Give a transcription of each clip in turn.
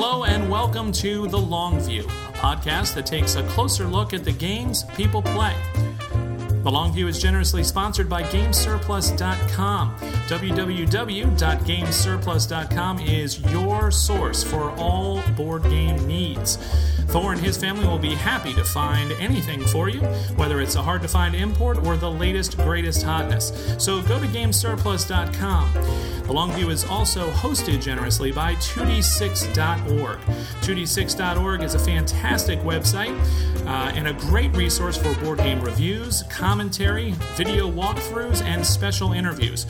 Hello and welcome to The Long View, a podcast that takes a closer look at the games people play. The Longview is generously sponsored by GameSurplus.com. www.gamesurplus.com is your source for all board game needs. Thor and his family will be happy to find anything for you, whether it's a hard to find import or the latest, greatest hotness. So go to GameSurplus.com. The Longview is also hosted generously by 2d6.org. 2d6.org is a fantastic website uh, and a great resource for board game reviews, commentary, video walkthroughs, and special interviews.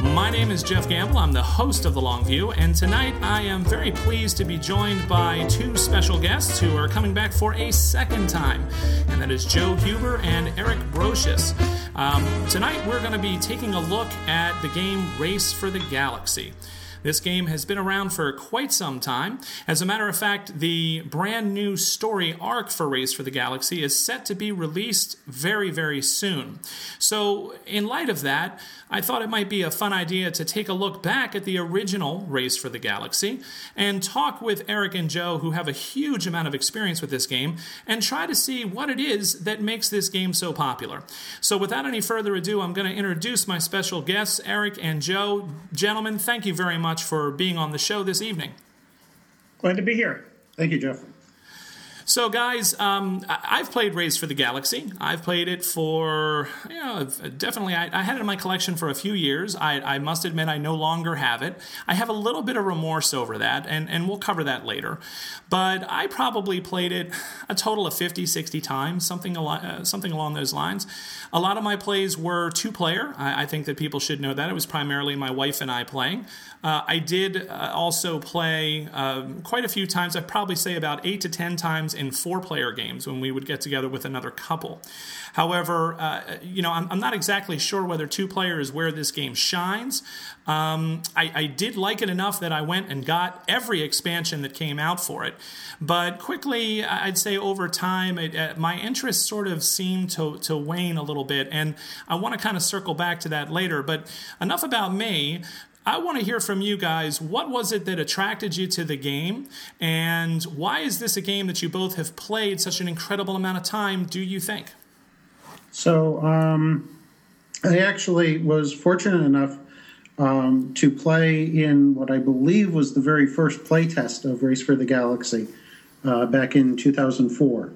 My name is Jeff Gamble. I'm the host of The Long View, and tonight I am very pleased to be joined by two special guests who are coming back for a second time, and that is Joe Huber and Eric Brosius. Um, tonight we're going to be taking a look at the game Race for the Galaxy. This game has been around for quite some time. As a matter of fact, the brand new story arc for Race for the Galaxy is set to be released very, very soon. So, in light of that, I thought it might be a fun idea to take a look back at the original Race for the Galaxy and talk with Eric and Joe, who have a huge amount of experience with this game, and try to see what it is that makes this game so popular. So, without any further ado, I'm going to introduce my special guests, Eric and Joe. Gentlemen, thank you very much for being on the show this evening. Glad to be here. Thank you, Jeff. So, guys, um, I've played Race for the Galaxy. I've played it for, you know, definitely, I, I had it in my collection for a few years. I, I, must admit, I no longer have it. I have a little bit of remorse over that, and, and we'll cover that later. But I probably played it a total of 50, 60 times, something, uh, something along those lines. A lot of my plays were two player. I, I, think that people should know that. It was primarily my wife and I playing. Uh, I did uh, also play uh, quite a few times, I'd probably say about eight to 10 times in four player games when we would get together with another couple. However, uh, you know, I'm, I'm, not exactly sure whether two player is where this game shines. Um, I, I, did like it enough that I went and got every expansion that came out for it. But quickly, I'd say over time, it, uh, my interest sort of seemed to, to wane a little bit. And I want to kind of circle back to that later. But enough about me. I want to hear from you guys. What was it that attracted you to the game? And why is this a game that you both have played such an incredible amount of time, do you think? So, um, I actually was fortunate enough um, to play in what I believe was the very first playtest of Race for the Galaxy uh, back in 2004.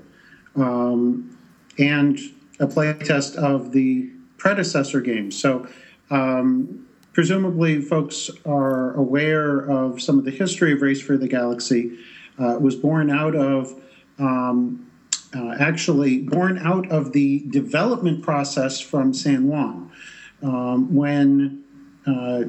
Um, and a playtest of the predecessor game. So, um, presumably folks are aware of some of the history of Race for the Galaxy. Uh, was born out of, um, uh, actually, born out of the development process from San Juan. Um, when uh,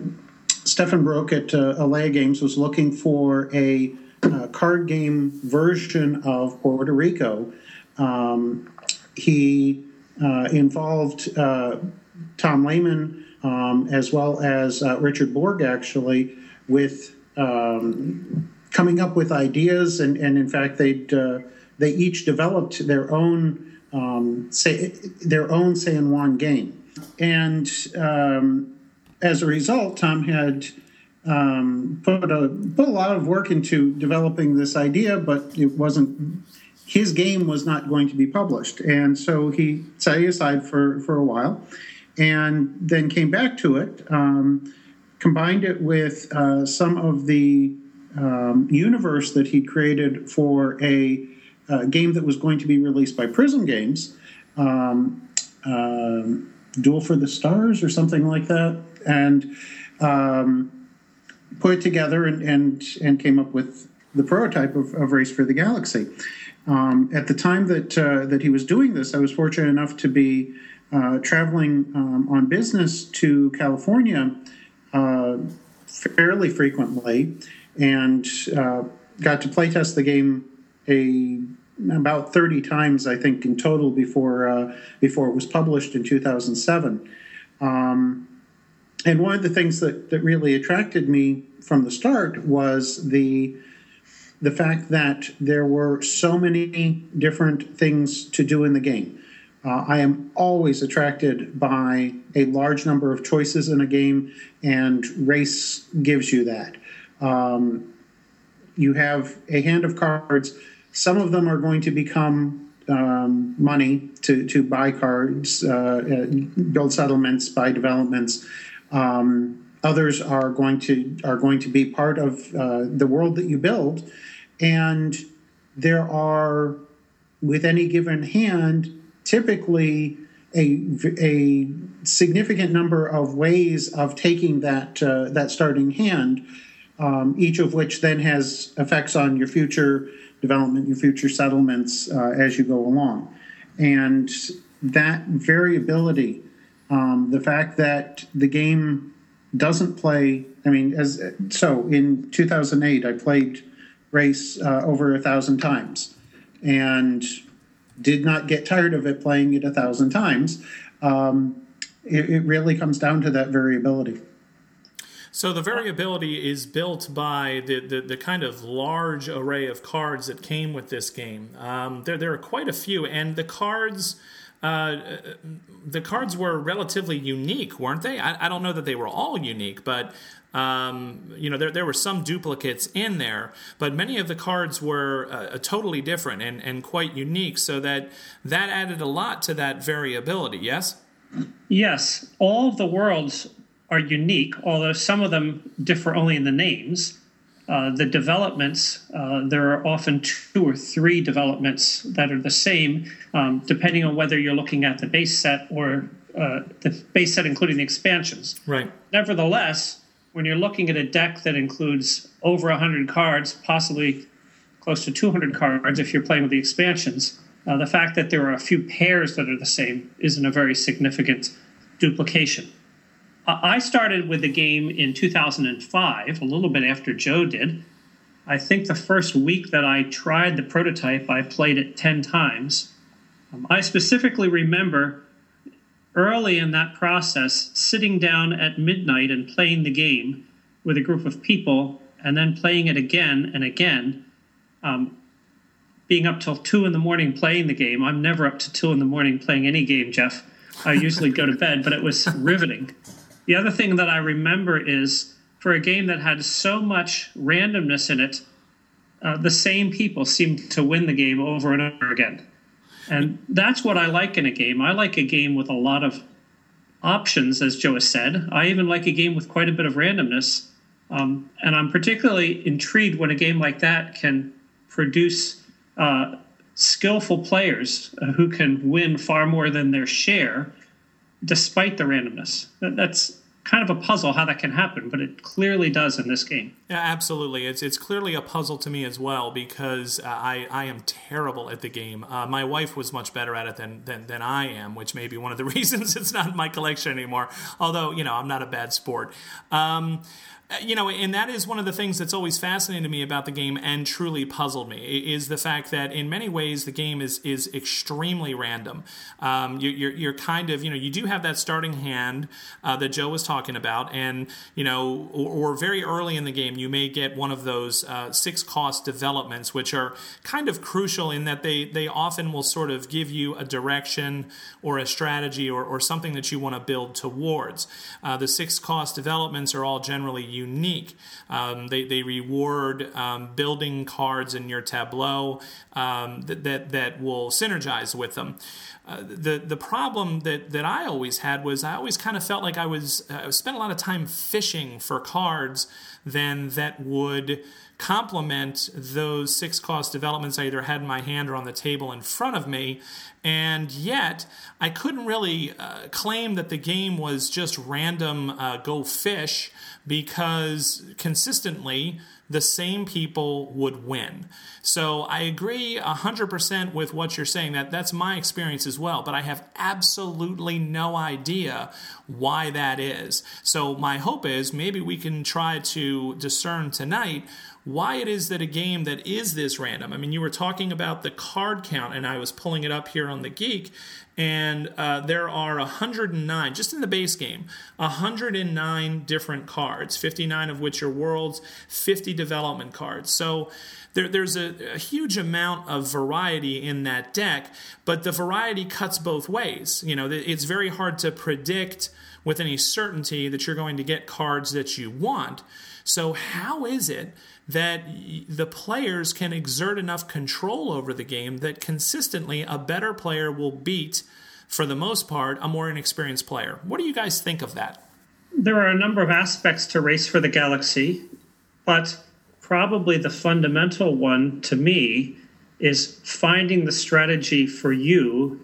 Stefan Brück at uh, Alea Games was looking for a uh, card game version of Puerto Rico, um, he uh, involved Tom Lehman um, as well as uh, Richard Borg, actually, with um, coming up with ideas. And, and in fact, they uh, they each developed their own um, say, their own San Juan game. And um, as a result, Tom had um, put a put a lot of work into developing this idea, but it wasn't his game was not going to be published, and so he set it aside for for a while and then came back to it, um, combined it with uh, some of the um, universe that he created for a uh, game that was going to be released by Prism Games, um, uh, Duel for the Stars or something like that, and um, put it together and, and, and came up with the prototype of, of Race for the Galaxy. Um, at the time that uh, that he was doing this, I was fortunate enough to be uh, traveling um, on business to California uh, fairly frequently and uh, got to play test the game a about 30 times I think in total before uh, before it was published in 2007 um, and one of the things that, that really attracted me from the start was the the fact that there were so many different things to do in the game uh, I am always attracted by a large number of choices in a game, and race gives you that. Um, you have a hand of cards. Some of them are going to become um, money to, to buy cards, uh, build settlements, buy developments. Um, others are going to are going to be part of uh, the world that you build, and there are with any given hand typically a, a significant number of ways of taking that uh, that starting hand, um, each of which then has effects on your future development, your future settlements uh, as you go along, and that variability, um, the fact that the game doesn't play. I mean, as so in 2008, I played race uh, over a thousand times, and did not get tired of it playing it a thousand times. Um, it, it really comes down to that variability. So the variability is built by the, the, the, kind of large array of cards that came with this game. Um, there, there are quite a few, and the cards. Uh, the cards were relatively unique, weren't they? I, I, don't know that they were all unique, but um, you know, there, there were some duplicates in there, but many of the cards were uh, totally different and, and quite unique, so that that added a lot to that variability. Yes. Yes, all of the worlds are unique, although some of them differ only in the names. Uh, the developments, uh, there are often two or three developments that are the same, um, depending on whether you're looking at the base set or uh, the base set, including the expansions. Right. Nevertheless, when you're looking at a deck that includes over 100 cards, possibly close to 200 cards if you're playing with the expansions, uh, the fact that there are a few pairs that are the same isn't a very significant duplication. I started with the game in 2005, a little bit after Joe did. I think the first week that I tried the prototype, I played it 10 times. Um, I specifically remember early in that process, sitting down at midnight and playing the game with a group of people, and then playing it again and again, um, being up till two in the morning playing the game. I'm never up to two in the morning playing any game, Jeff. I usually go to bed, but it was riveting. The other thing that I remember is for a game that had so much randomness in it, uh, the same people seemed to win the game over and over again. And that's what I like in a game. I like a game with a lot of options, as Joe has said. I even like a game with quite a bit of randomness. Um, and I'm particularly intrigued when a game like that can produce uh, skillful players uh, who can win far more than their share despite the randomness. That's kind of a puzzle how that can happen, but it clearly does in this game. Yeah, absolutely. It's it's clearly a puzzle to me as well because uh, I I am terrible at the game. Uh, my wife was much better at it than, than than I am, which may be one of the reasons it's not in my collection anymore. Although you know I'm not a bad sport. Um, you know, and that is one of the things that's always fascinated me about the game and truly puzzled me is the fact that in many ways the game is is extremely random. Um, you, are you're kind of you know you do have that starting hand uh, that Joe was talking about, and you know, or, or, very early in the game you may get one of those uh, six cost developments, which are kind of crucial in that they they often will sort of give you a direction or a strategy or, or something that you want to build towards. Uh, the six cost developments are all generally unique. Um, they, they reward um, building cards in your tableau um, that, that, that will synergize with them. Uh, the the problem that, that I always had was I always kind of felt like I was spent a lot of time fishing for cards then that would complement those six cost developments I either had in my hand or on the table in front of me. And yet, I couldn't really uh, claim that the game was just random uh, go fish because consistently the same people would win. So I agree 100% with what you're saying that that's my experience as well, but I have absolutely no idea why that is. So my hope is maybe we can try to discern tonight why it is that a game that is this random. I mean, you were talking about the card count, and I was pulling it up here on the Geek, and uh, there are 109 just in the base game 109 different cards 59 of which are worlds 50 development cards. So there, there's a, a, huge amount of variety in that deck but the variety cuts both ways. You know it's very hard to predict with any certainty that you're going to get cards that you want. So, how is it that the players can exert enough control over the game that consistently a better player will beat, for the most part, a more inexperienced player? What do you guys think of that? There are a number of aspects to Race for the Galaxy, but probably the fundamental one to me is finding the strategy for you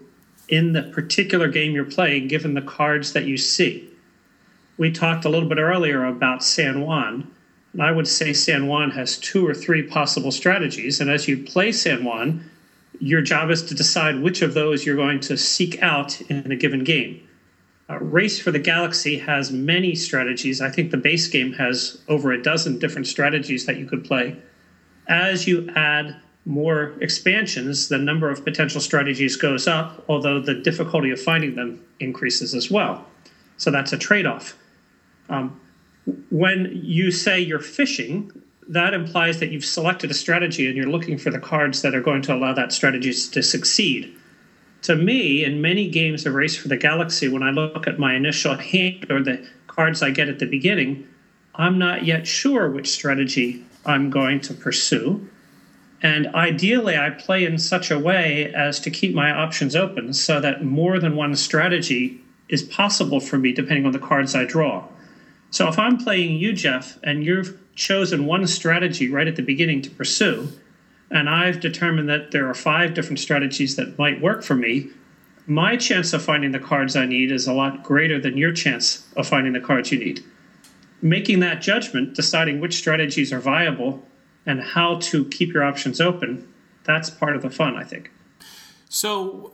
in the particular game you're playing, given the cards that you see. We talked a little bit earlier about San Juan. And I would say San Juan has two or three possible strategies. And as you play San Juan, your job is to decide which of those you're going to seek out in a given game. Uh, Race for the Galaxy has many strategies. I think the base game has over a dozen different strategies that you could play. As you add more expansions, the number of potential strategies goes up, although the difficulty of finding them increases as well. So that's a trade off. Um, when you say you're fishing, that implies that you've selected a strategy and you're looking for the cards that are going to allow that strategy to succeed. To me, in many games of Race for the Galaxy, when I look at my initial hand or the cards I get at the beginning, I'm not yet sure which strategy I'm going to pursue. And ideally, I play in such a way as to keep my options open so that more than one strategy is possible for me depending on the cards I draw. So if I'm playing you, Jeff, and you've chosen one strategy right at the beginning to pursue, and I've determined that there are five different strategies that might work for me, my chance of finding the cards I need is a lot greater than your chance of finding the cards you need. Making that judgment, deciding which strategies are viable and how to keep your options open, that's part of the fun, I think. So,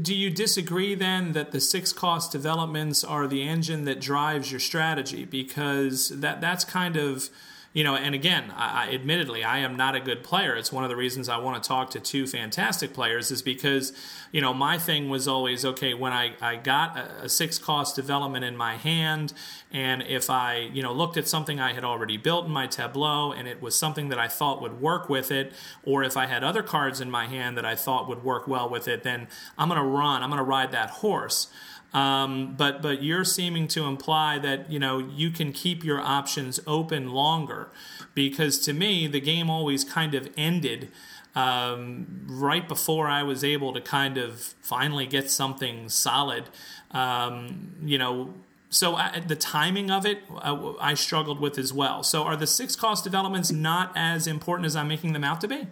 do you disagree then that the six cost developments are the engine that drives your strategy? Because that that's kind of you know, and again, I, I, admittedly, I am not a good player. It's one of the reasons I want to talk to two fantastic players is because, you know, my thing was always okay when I, I got a, a six cost development in my hand, and if I, you know, looked at something I had already built in my tableau and it was something that I thought would work with it, or if I had other cards in my hand that I thought would work well with it, then I'm going to run, I'm going to ride that horse. Um, but but you're seeming to imply that you know you can keep your options open longer, because to me the game always kind of ended um, right before I was able to kind of finally get something solid. Um, you know. So I, the timing of it, uh, I struggled with as well. So are the six cost developments not as important as I'm making them out to be?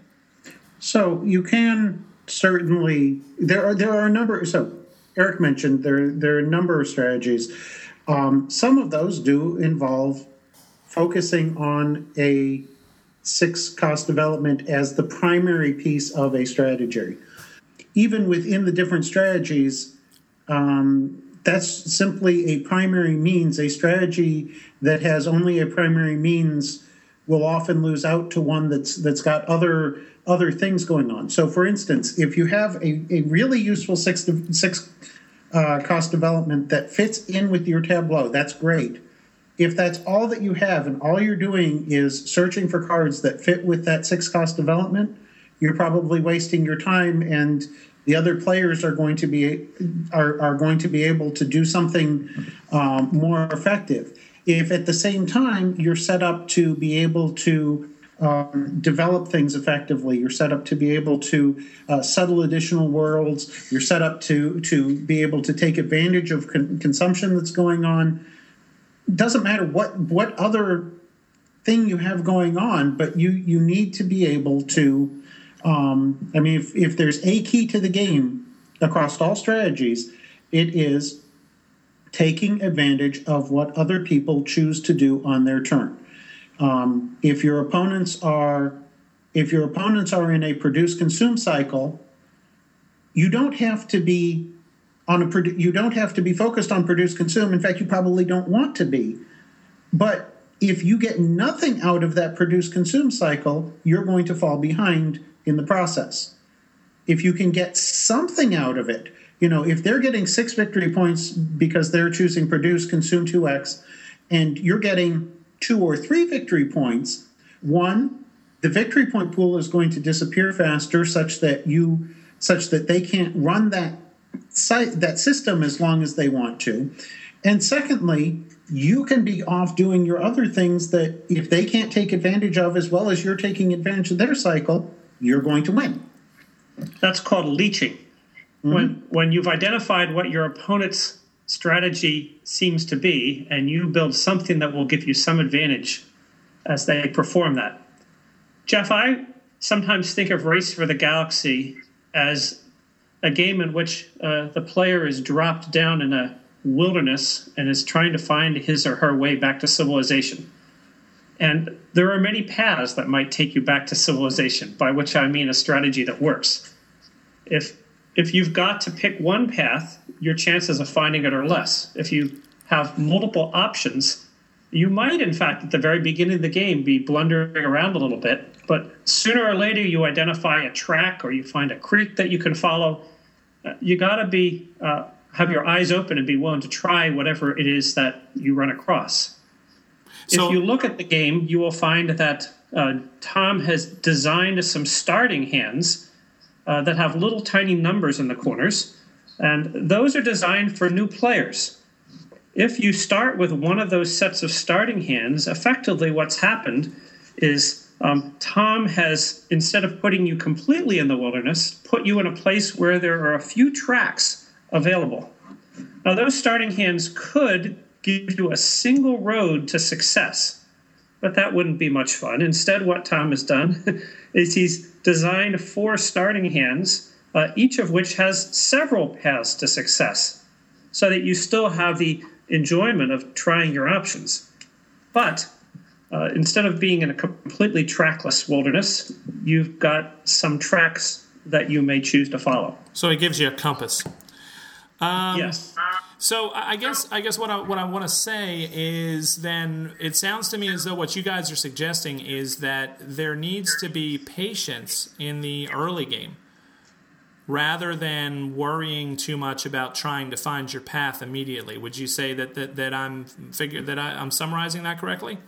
So you can certainly there are there are a number. So Eric mentioned, there, there are a number of strategies. Um, some of those do involve focusing on a six cost development as the primary piece of a strategy. Even within the different strategies, um, that's simply a primary means. A strategy that has only a primary means will often lose out to one that's that's got other other things going on. So, for instance, if you have a, a really useful six six uh, cost development that fits in with your Tableau, that's great. If that's all that you have and all you're doing is searching for cards that fit with that six cost development, you're probably wasting your time and the other players are going to be are, are going to be able to do something um, more effective if at the same time you're set up to be able to um, develop things effectively. You're set up to be able to uh, settle additional worlds. You're set up to to be able to take advantage of con- consumption that's going on. Doesn't matter what what other thing you have going on, but you you need to be able to. Um, I mean, if, if there's a key to the game across all strategies, it is taking advantage of what other people choose to do on their turn. Um, if your opponents are if your opponents are in a produce consume cycle, you don't have to be on a you don't have to be focused on produce consume. In fact, you probably don't want to be. But if you get nothing out of that produce consume cycle, you're going to fall behind in the process. If you can get something out of it, you know, if they're getting six victory points because they're choosing produce consume 2x, and you're getting two or three victory points, one, the victory point pool is going to disappear faster such that you such that they can't run that site that system as long as they want to. And secondly, you can be off doing your other things that if they can't take advantage of as well as you're taking advantage of their cycle, you're going to win. That's called leeching. Mm-hmm. When when you've identified what your opponent's strategy seems to be, and you build something that will give you some advantage as they perform that. Jeff, I sometimes think of Race for the Galaxy as a game in which uh, the player is dropped down in a wilderness and is trying to find his or her way back to civilization. And there are many paths that might take you back to civilization, by which I mean a strategy that works. If if you've got to pick one path, your chances of finding it are less. If you have multiple options, you might, in fact, at the very beginning of the game, be blundering around a little bit. But sooner or later, you identify a track or you find a creek that you can follow. Uh, you got to be uh, have your eyes open and be willing to try whatever it is that you run across. So, if you look at the game, you will find that uh, Tom has designed some starting hands uh, that have little tiny numbers in the corners, and those are designed for new players. If you start with one of those sets of starting hands, effectively what's happened is um, Tom has, instead of putting you completely in the wilderness, put you in a place where there are a few tracks available. Now, those starting hands could give you a single road to success, but that wouldn't be much fun. Instead, what Tom has done is he's designed four starting hands, uh, each of which has several paths to success, so that you still have the enjoyment of trying your options. But uh, instead of being in a completely trackless wilderness, you've got some tracks that you may choose to follow. So it gives you a compass. Um, yes. So I guess I guess what I what I want to say is then it sounds to me as though what you guys are suggesting is that there needs to be patience in the early game rather than worrying too much about trying to find your path immediately. Would you say that that, that I'm figure that I, I'm summarizing that correctly?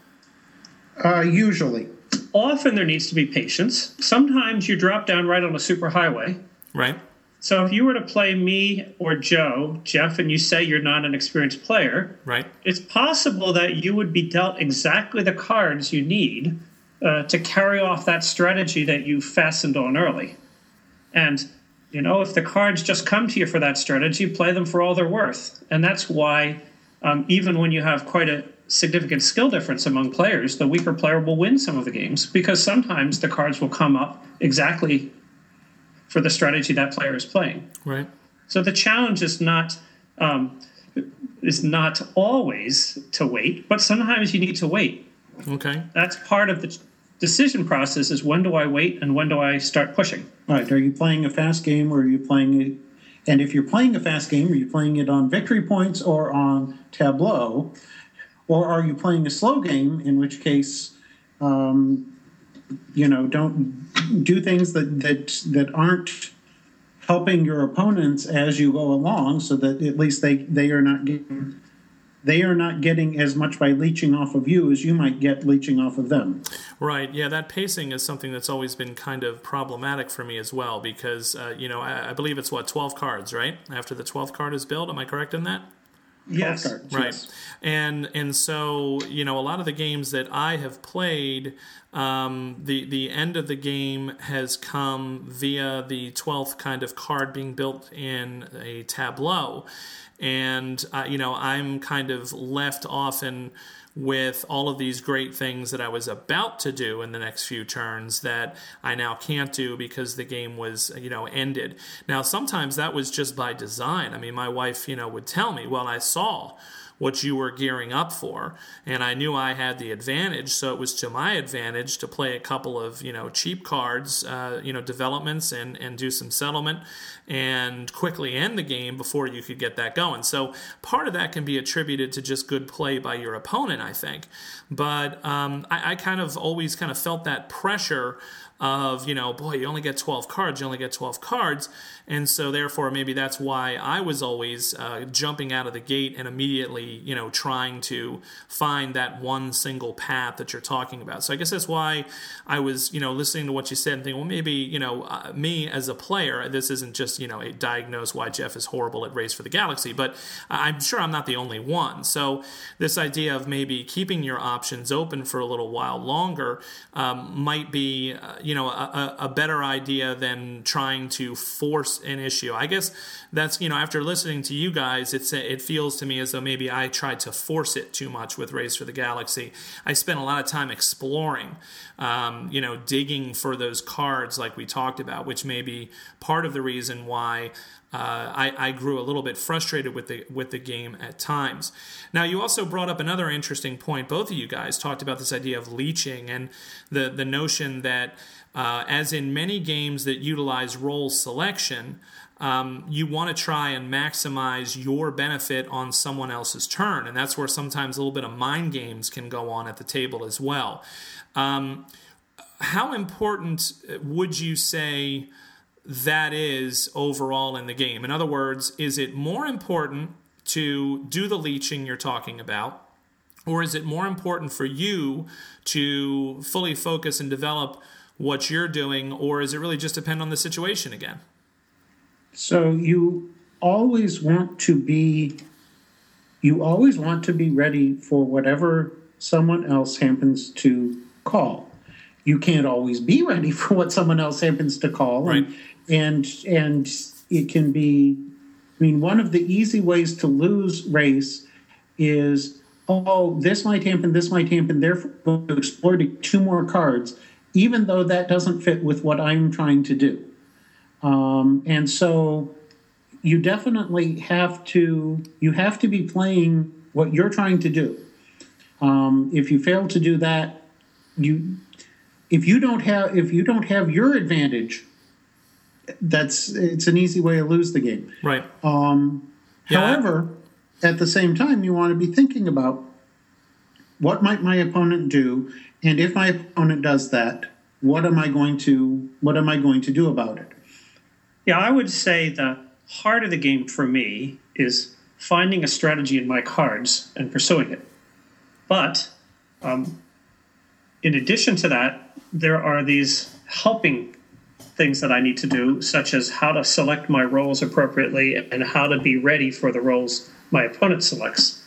Uh, usually. Often there needs to be patience. Sometimes you drop down right on a superhighway. Right. So if you were to play me or Joe, Jeff, and you say you're not an experienced player, right? It's possible that you would be dealt exactly the cards you need uh, to carry off that strategy that you fastened on early. And you know, if the cards just come to you for that strategy, play them for all they're worth. And that's why, um, even when you have quite a significant skill difference among players, the weaker player will win some of the games because sometimes the cards will come up exactly for the strategy that player is playing. Right. So the challenge is not um, is not always to wait, but sometimes you need to wait. Okay. That's part of the decision process is when do I wait and when do I start pushing? All right. Are you playing a fast game or are you playing it? And if you're playing a fast game, are you playing it on victory points or on tableau? Or are you playing a slow game, in which case um, you know don't do things that that that aren't helping your opponents as you go along so that at least they they are not getting they are not getting as much by leeching off of you as you might get leeching off of them. Right. Yeah, that pacing is something that's always been kind of problematic for me as well because, uh, you know, I, I, believe it's what, 12 cards, right? After the 12th card is built. Am I correct in that? Yes. Cards, right. Yes. And and so you know a lot of the games that I have played, um, the the end of the game has come via the twelfth kind of card being built in a tableau, and uh, you know I'm kind of left often with all of these great things that I was about to do in the next few turns that I now can't do because the game was, you know, ended. Now, sometimes that was just by design. I mean, my wife, you know, would tell me, well, I saw what you were gearing up for. And I knew I had the advantage, so it was to my advantage to play a couple of you know cheap cards, uh, you know developments, and and do some settlement, and quickly end the game before you could get that going. So part of that can be attributed to just good play by your opponent, I think. But um, I, I kind of always kind of felt that pressure of you know boy you only get 12 cards you only get 12 cards. And so therefore maybe that's why i was always uh, jumping out of the gate and immediately you know trying to find that one single path that you're talking about. So i guess that's why i was you know listening to what you said and thinking well maybe you know uh, me as a player this isn't just you know a diagnose why jeff is horrible at race for the galaxy but i'm sure i'm not the only one. So this idea of maybe keeping your options open for a little while longer um, might be uh, you know a, a, better idea than trying to force an issue. I guess that's you know after listening to you guys, it's it feels to me as though maybe I tried to force it too much with Race for the Galaxy. I spent a lot of time exploring, um, you know, digging for those cards like we talked about, which may be part of the reason why uh, I, I, grew a little bit frustrated with the with the game at times. Now, you also brought up another interesting point. Both of you guys talked about this idea of leeching and the the notion that, uh, as in many games that utilize role selection, um, you want to try and maximize your benefit on someone else's turn, and that's where sometimes a little bit of mind games can go on at the table as well. Um, how important would you say? that is overall in the game. In other words, is it more important to do the leeching you're talking about? Or is it more important for you to fully focus and develop what you're doing? Or is it really just depend on the situation again? So you always want to be you always want to be ready for whatever someone else happens to call. You can't always be ready for what someone else happens to call. Right. And and it can be i mean one of the easy ways to lose race is oh this might happen this might happen therefore to explore two more cards even though that doesn't fit with what i'm trying to do um, and so you definitely have to you have to be playing what you're trying to do um, if you fail to do that you if you don't have if you don't have your advantage that's it's an easy way to lose the game. Right. Um, yeah. However, at the same time, you want to be thinking about what might my opponent do, and if my opponent does that, what am I going to what am I going to do about it? Yeah, I would say the heart of the game for me is finding a strategy in my cards and pursuing it. But um, in addition to that, there are these helping things that I need to do, such as how to select my roles appropriately and how to be ready for the roles my opponent selects.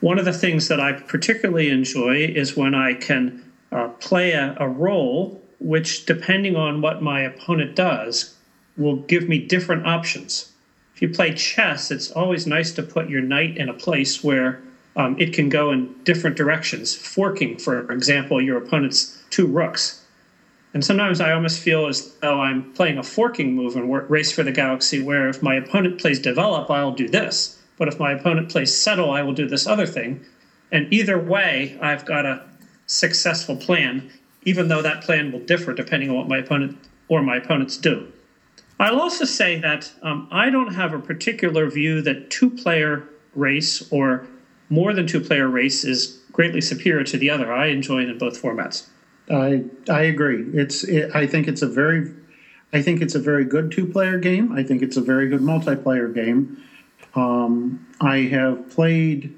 One of the things that I particularly enjoy is when I can uh, play a, a role which, depending on what my opponent does, will give me different options. If you play chess, it's always nice to put your knight in a place where um, it can go in different directions, forking, for example, your opponent's two rooks. And sometimes I almost feel as though I'm playing a forking move in Race for the Galaxy, where if my opponent plays develop, I'll do this. But if my opponent plays settle, I will do this other thing. And either way, I've got a successful plan, even though that plan will differ depending on what my opponent or my opponents do. I'll also say that um, I don't have a particular view that two player race or more than two player race is greatly superior to the other. I enjoy it in both formats. I I agree. It's it, I think it's a very I think it's a very good two player game. I think it's a very good multiplayer game. Um, I have played.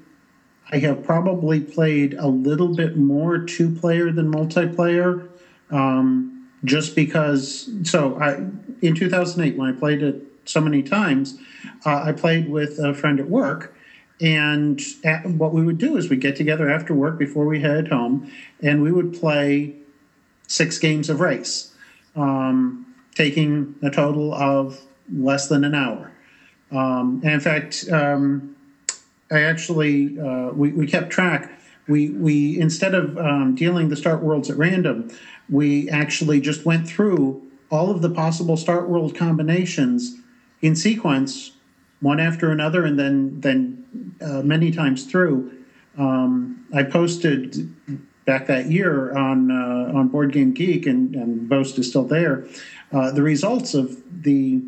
I have probably played a little bit more two player than multiplayer, um, just because. So I in 2008 when I played it so many times, uh, I played with a friend at work, and at, what we would do is we'd get together after work before we head home, and we would play six games of race, um, taking a total of less than an hour. Um, and in fact, um, I actually uh, we, we kept track. We we instead of um, dealing the start worlds at random, we actually just went through all of the possible start world combinations in sequence, one after another, and then then uh, many times through. Um, I posted back that year on uh, on Board Game Geek, and, and Boast is still there. Uh, the results of the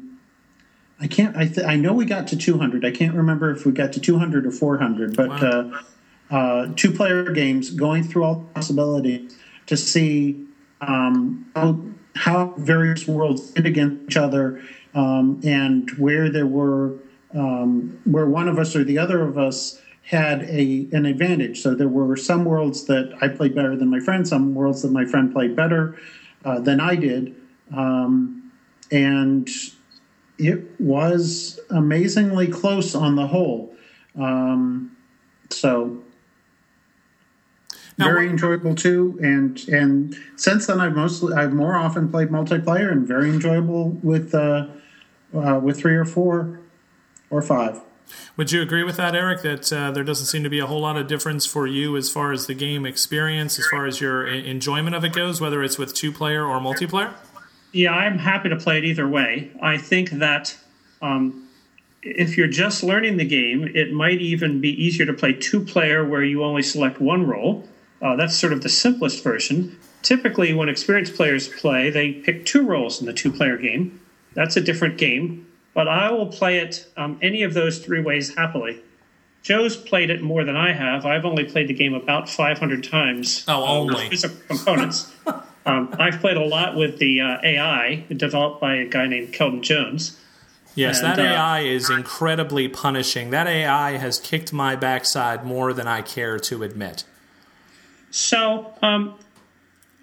I can't I th- I know we got to 200. I can't remember if we got to 200 or 400, but wow. uh, uh two player games going through all possibilities to see um, how how various worlds did against each other, um, and where there were um, where one of us or the other of us had a an advantage. So there were some worlds that I played better than my friend, some worlds that my friend played better uh, than I did, um, and it was amazingly close on the whole. Um, so now, very enjoyable too, and and since then I've mostly I've more often played multiplayer and very enjoyable with uh, uh, with three or four or five. Would you agree with that, Eric? That uh, there doesn't seem to be a whole lot of difference for you as far as the game experience, as far as your enjoyment of it goes, whether it's with two player or multiplayer. Yeah, I'm happy to play it either way. I think that um, if you're just learning the game, it might even be easier to play two player where you only select one role. Uh, that's sort of the simplest version. Typically, when experienced players play, they pick two roles in the two player game. That's a different game, but I will play it um, any of those three ways happily. Joe's played it more than I have. I've only played the game about 500 times. Oh, only. Components. Um, I've played a lot with the uh, AI developed by a guy named Keldon Jones. Yes, and, that AI uh, is incredibly punishing. That AI has kicked my backside more than I care to admit. So um,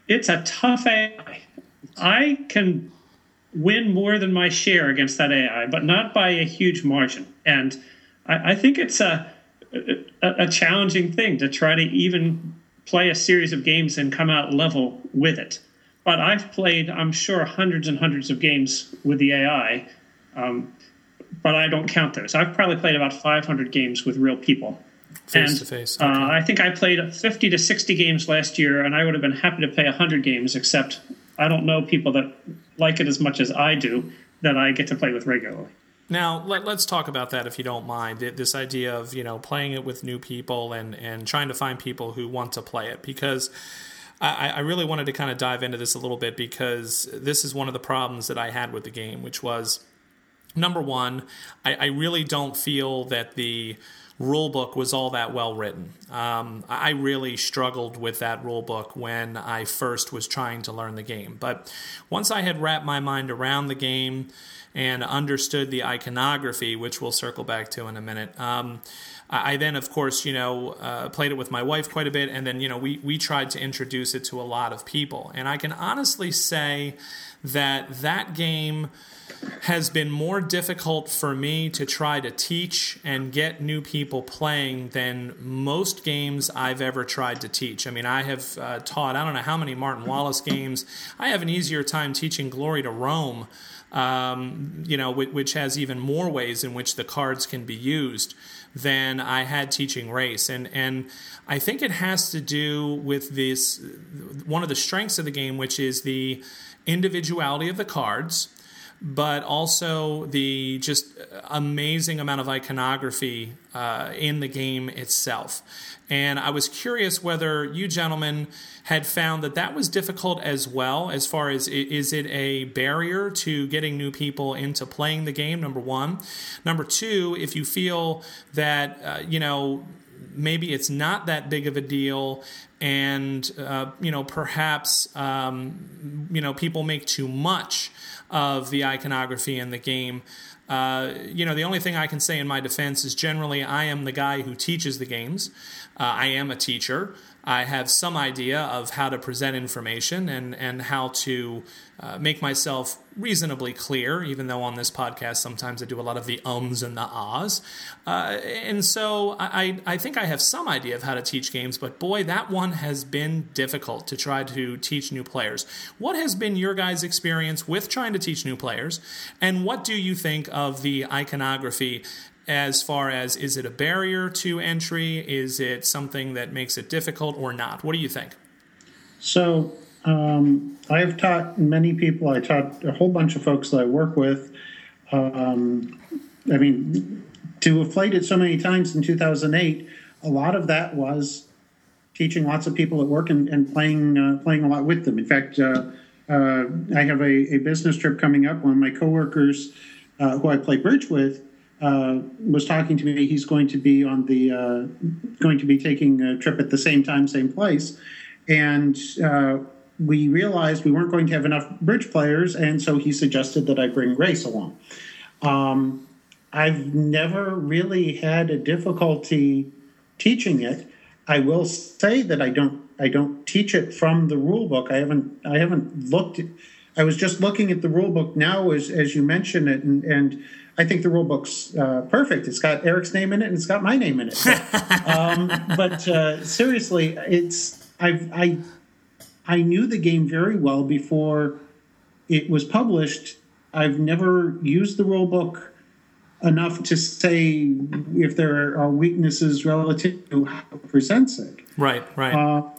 it's a tough AI. I can win more than my share against that AI, but not by a huge margin. And I, I think it's a, a, a challenging thing to try to even play a series of games and come out level with it. But I've played, I'm sure, hundreds and hundreds of games with the AI, um, but I don't count those. I've probably played about 500 games with real people. Face and, to face. Uh, okay. Uh, I think I played 50 to 60 games last year, and I would have been happy to play 100 games, except I don't know people that like it as much as I do that I get to play with regularly. Now let, us talk about that if you don't mind. This idea of you know playing it with new people and and trying to find people who want to play it because. I, I really wanted to kind of dive into this a little bit because this is one of the problems that I had with the game, which was number one, I, I really don't feel that the rule book was all that well written. Um, I really struggled with that rule book when I first was trying to learn the game. But once I had wrapped my mind around the game, and understood the iconography, which we'll circle back to in a minute. Um, I then, of course, you know, uh, played it with my wife quite a bit, and then you know we we tried to introduce it to a lot of people, and I can honestly say that that game has been more difficult for me to try to teach and get new people playing than most games I've ever tried to teach. I mean, I have uh, taught I don't know how many Martin Wallace games. I have an easier time teaching Glory to Rome um, you know, which, which, has even more ways in which the cards can be used than I had teaching race. And, and I think it has to do with this one of the strengths of the game, which is the individuality of the cards but also the just amazing amount of iconography uh, in the game itself. And I was curious whether you gentlemen had found that that was difficult as well, as far as is it a barrier to getting new people into playing the game, number one. Number two, if you feel that, uh, you know, maybe it's not that big of a deal and uh, you know perhaps um, you know people make too much of the iconography in the game. Uh, you know, the only thing I can say in my defense is generally I am the guy who teaches the games. Uh, I am a teacher. I have some idea of how to present information and, and how to uh, make myself reasonably clear, even though on this podcast sometimes I do a lot of the ums and the ahs. Uh, and so I, I think I have some idea of how to teach games, but boy, that one has been difficult to try to teach new players. What has been your guys' experience with trying to teach new players, and what do you think of the iconography as far as is it a barrier to entry? Is it something that makes it difficult or not? What do you think? So, um, I've taught many people, I taught a whole bunch of folks that I work with. Um, I mean, to have played it so many times in 2008, a lot of that was teaching lots of people at work and, and playing uh, playing a lot with them. In fact, uh, uh, I have a, a, business trip coming up. One of my coworkers, uh, who I play bridge with, uh, was talking to me. He's going to be on the uh, going to be taking a trip at the same time, same place, and uh, we realized we weren't going to have enough bridge players, and so he suggested that I bring Grace along. Um, I've never really had a difficulty teaching it. I will say that I don't I don't teach it from the rule book. I haven't I haven't looked. I was just looking at the rule book now as as you mentioned it, and, and I think the rule book's uh, perfect. It's got Eric's name in it, and it's got my name in it. So, um, but uh, seriously, it's I I I knew the game very well before it was published. I've never used the rule book enough to say if there are weaknesses relative to how it presents it. Right, right. Uh,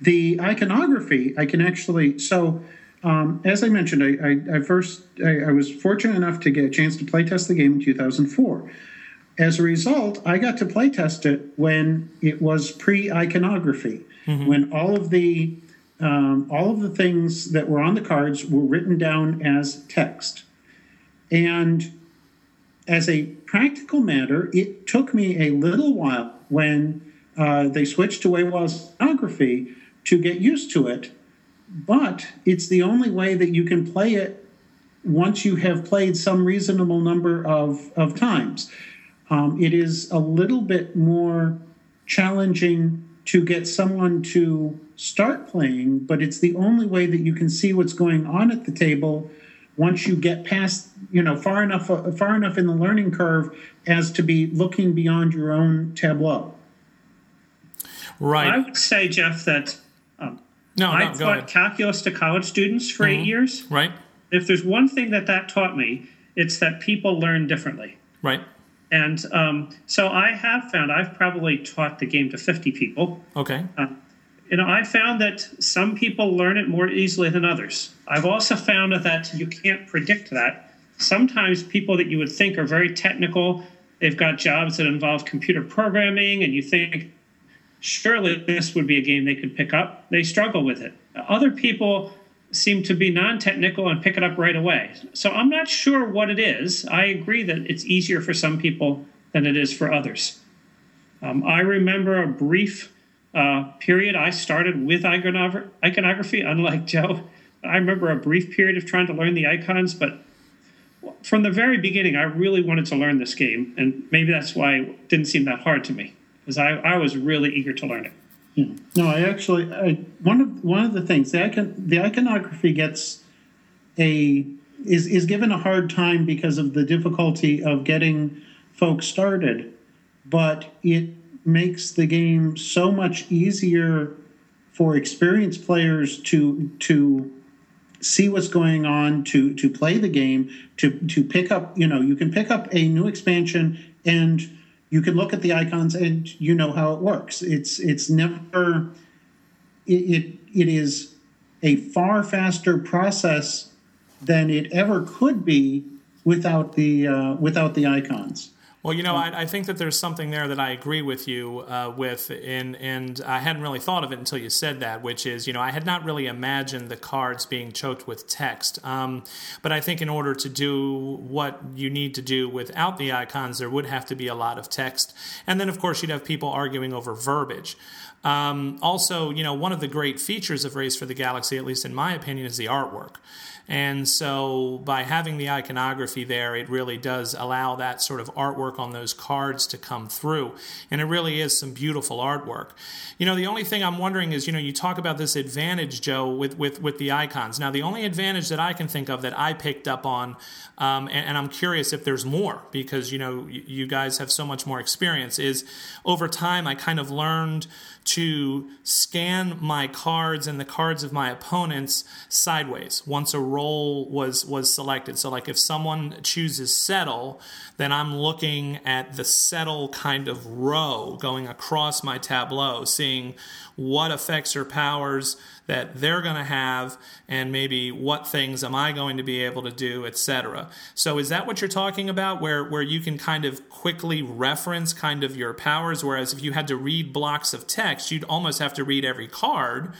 the iconography, I can actually so. Um, as I mentioned, I, I, I first I, I, was fortunate enough to get a chance to playtest the game in 2004. As a result, I got to playtest it when it was pre-iconography, mm-hmm. when all of the um, all of the things that were on the cards were written down as text, and as a practical matter, it took me a little while when uh, they switched to Wei-Hwa's iconography to get used to it. But it's the only way that you can play it once you have played some reasonable number of, of times. Um, it is a little bit more challenging to get someone to start playing, but it's the only way that you can see what's going on at the table once you get past you know far enough uh, far enough in the learning curve as to be looking beyond your own tableau right i would say jeff that no, i no, taught calculus to college students for mm-hmm. eight years. Right. If there's one thing that that taught me it's that people learn differently. Right. And um, so i have found i've probably taught the game to 50 people. Okay. Uh, you know, I found that some people learn it more easily than others. I've also found that you can't predict that. Sometimes people that you would think are very technical, they've got jobs that involve computer programming, and you think, surely this would be a game they could pick up. They struggle with it. Other people seem to be non technical and pick it up right away. So I'm not sure what it is. I agree that it's easier for some people than it is for others. Um, I remember a brief uh, period, I started with iconography, unlike Joe. I remember a brief period of trying to learn the icons, but from the very beginning, I really wanted to learn this game, and maybe that's why it didn't seem that hard to me, because I, I was really eager to learn it. Yeah. No, I actually I, one of one of the things the icon the iconography gets a is is given a hard time because of the difficulty of getting folks started, but it makes the game so much easier for experienced players to to see what's going on to to play the game to to pick up you know you can pick up a new expansion and you can look at the icons and you know how it works. It's it's never it it, it is a far faster process than it ever could be without the uh, without the icons well, you know, I, I, think that there's something there that I agree with you uh, with, and and I hadn't really thought of it until you said that, which is, you know, I had not really imagined the cards being choked with text. Um, but I think in order to do what you need to do without the icons, there would have to be a lot of text, and then of course you'd have people arguing over verbiage. Um, also, you know, one of the great features of Race for the Galaxy, at least in my opinion, is the artwork. And so by having the iconography there, it really does allow that sort of artwork on those cards to come through. And it really is some beautiful artwork. You know, the only thing I'm wondering is, you know, you talk about this advantage, Joe, with, with, with the icons. Now, the only advantage that I can think of that I picked up on, um, and, and, I'm curious if there's more because, you know, you, you guys have so much more experience, is over time I kind of learned to scan my cards and the cards of my opponents sideways once a role was was selected. So like if someone chooses settle, then I'm looking at the settle kind of row going across my tableau, seeing what effects or powers that they're going to have and maybe what things am I going to be able to do, etc. So is that what you're talking about where where you can kind of quickly reference kind of your powers whereas if you had to read blocks of text, you'd almost have to read every card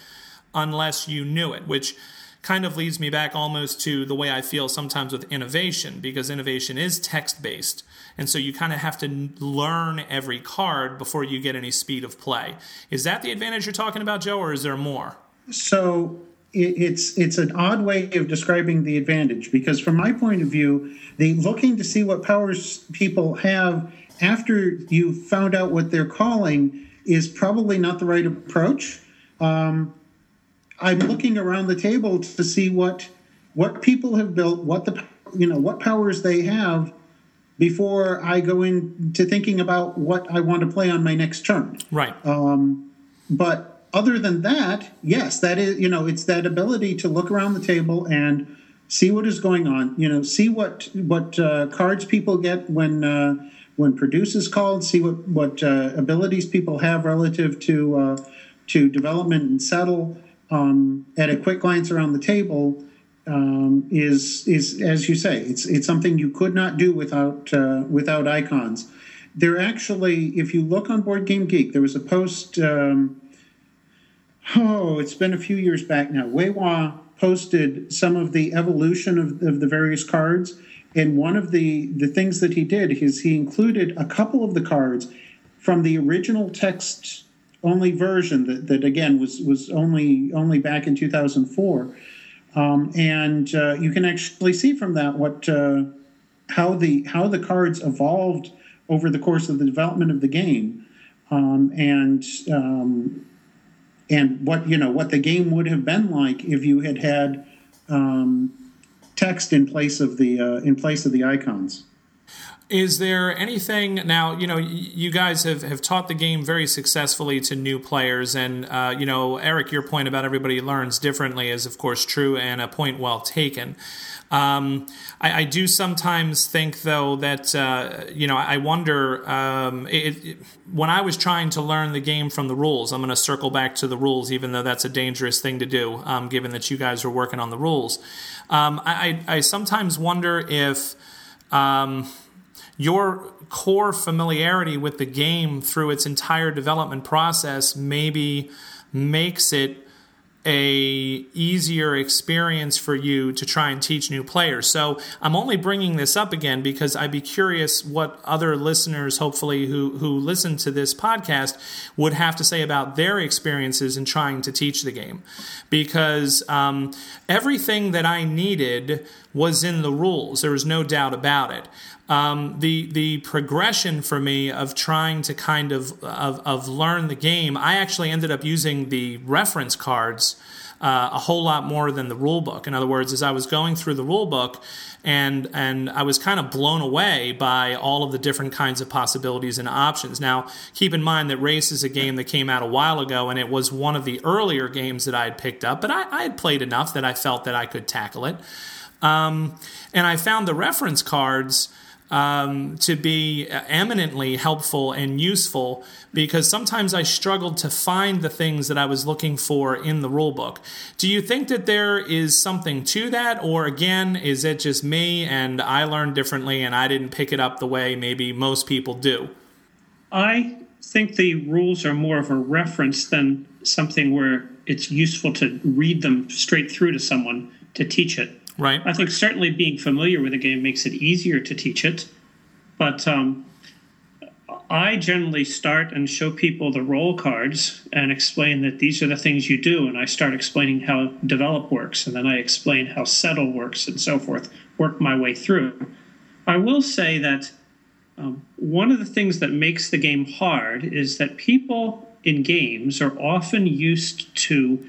unless you knew it, which kind of leads me back almost to the way I feel sometimes with innovation, because innovation is text based. And so you kind of have to learn every card before you get any speed of play. Is that the advantage you're talking about, Joe, or is there more? So it's it's an odd way of describing the advantage because from my point of view, the looking to see what powers people have after you found out what they're calling is probably not the right approach. Um, I'm looking around the table to see what what people have built, what the you know what powers they have before I go into thinking about what I want to play on my next turn. Right. Um, but other than that, yes, that is you know it's that ability to look around the table and see what is going on. You know, see what what uh, cards people get when uh, when produce is called. See what what uh, abilities people have relative to uh, to development and settle. Um, at a quick glance around the table, um, is is as you say, it's it's something you could not do without uh, without icons. There actually, if you look on Board Game Geek, there was a post. Um, oh, it's been a few years back now. Wei-Hwa posted some of the evolution of, of the various cards, and one of the the things that he did is he included a couple of the cards from the original text only version that, that again was was only only back in 2004 um, and uh, you can actually see from that what uh, how the how the cards evolved over the course of the development of the game, um, and um, and what you know what the game would have been like if you had had um, text in place of the uh, in place of the icons. Is there anything now? You know, you guys have, have taught the game very successfully to new players, and uh, you know, Eric, your point about everybody learns differently is of course true and a point well taken. Um, I, I, do sometimes think, though, that uh, you know, I wonder um, it, it, when I was trying to learn the game from the rules. I'm going to circle back to the rules, even though that's a dangerous thing to do, um, given that you guys are working on the rules. Um, I, I, sometimes wonder if um, your core familiarity with the game through its entire development process maybe makes it a easier experience for you to try and teach new players. So I'm only bringing this up again because I'd be curious what other listeners, hopefully who who listen to this podcast, would have to say about their experiences in trying to teach the game, because um, everything that I needed was in the rules. There was no doubt about it um, the the progression for me of trying to kind of, of, of learn the game, I actually ended up using the reference cards uh, a whole lot more than the rule book. In other words, as I was going through the rule book, and and I was kind of blown away by all of the different kinds of possibilities and options. Now, keep in mind that Race is a game that came out a while ago, and it was one of the earlier games that I had picked up, but I, I had played enough that I felt that I could tackle it. Um, and I found the reference cards um, to be eminently helpful and useful because sometimes I struggled to find the things that I was looking for in the rule book. Do you think that there is something to that, or again, is it just me and I learned differently and I didn't pick it up the way maybe most people do? I think the rules are more of a reference than something where it's useful to read them straight through to someone to teach it. Right. I think certainly being familiar with a game makes it easier to teach it, but um, I generally start and show people the role cards and explain that these are the things you do, and I start explaining how develop works, and then I explain how settle works and so forth. Work my way through. I will say that um, one of the things that makes the game hard is that people in games are often used to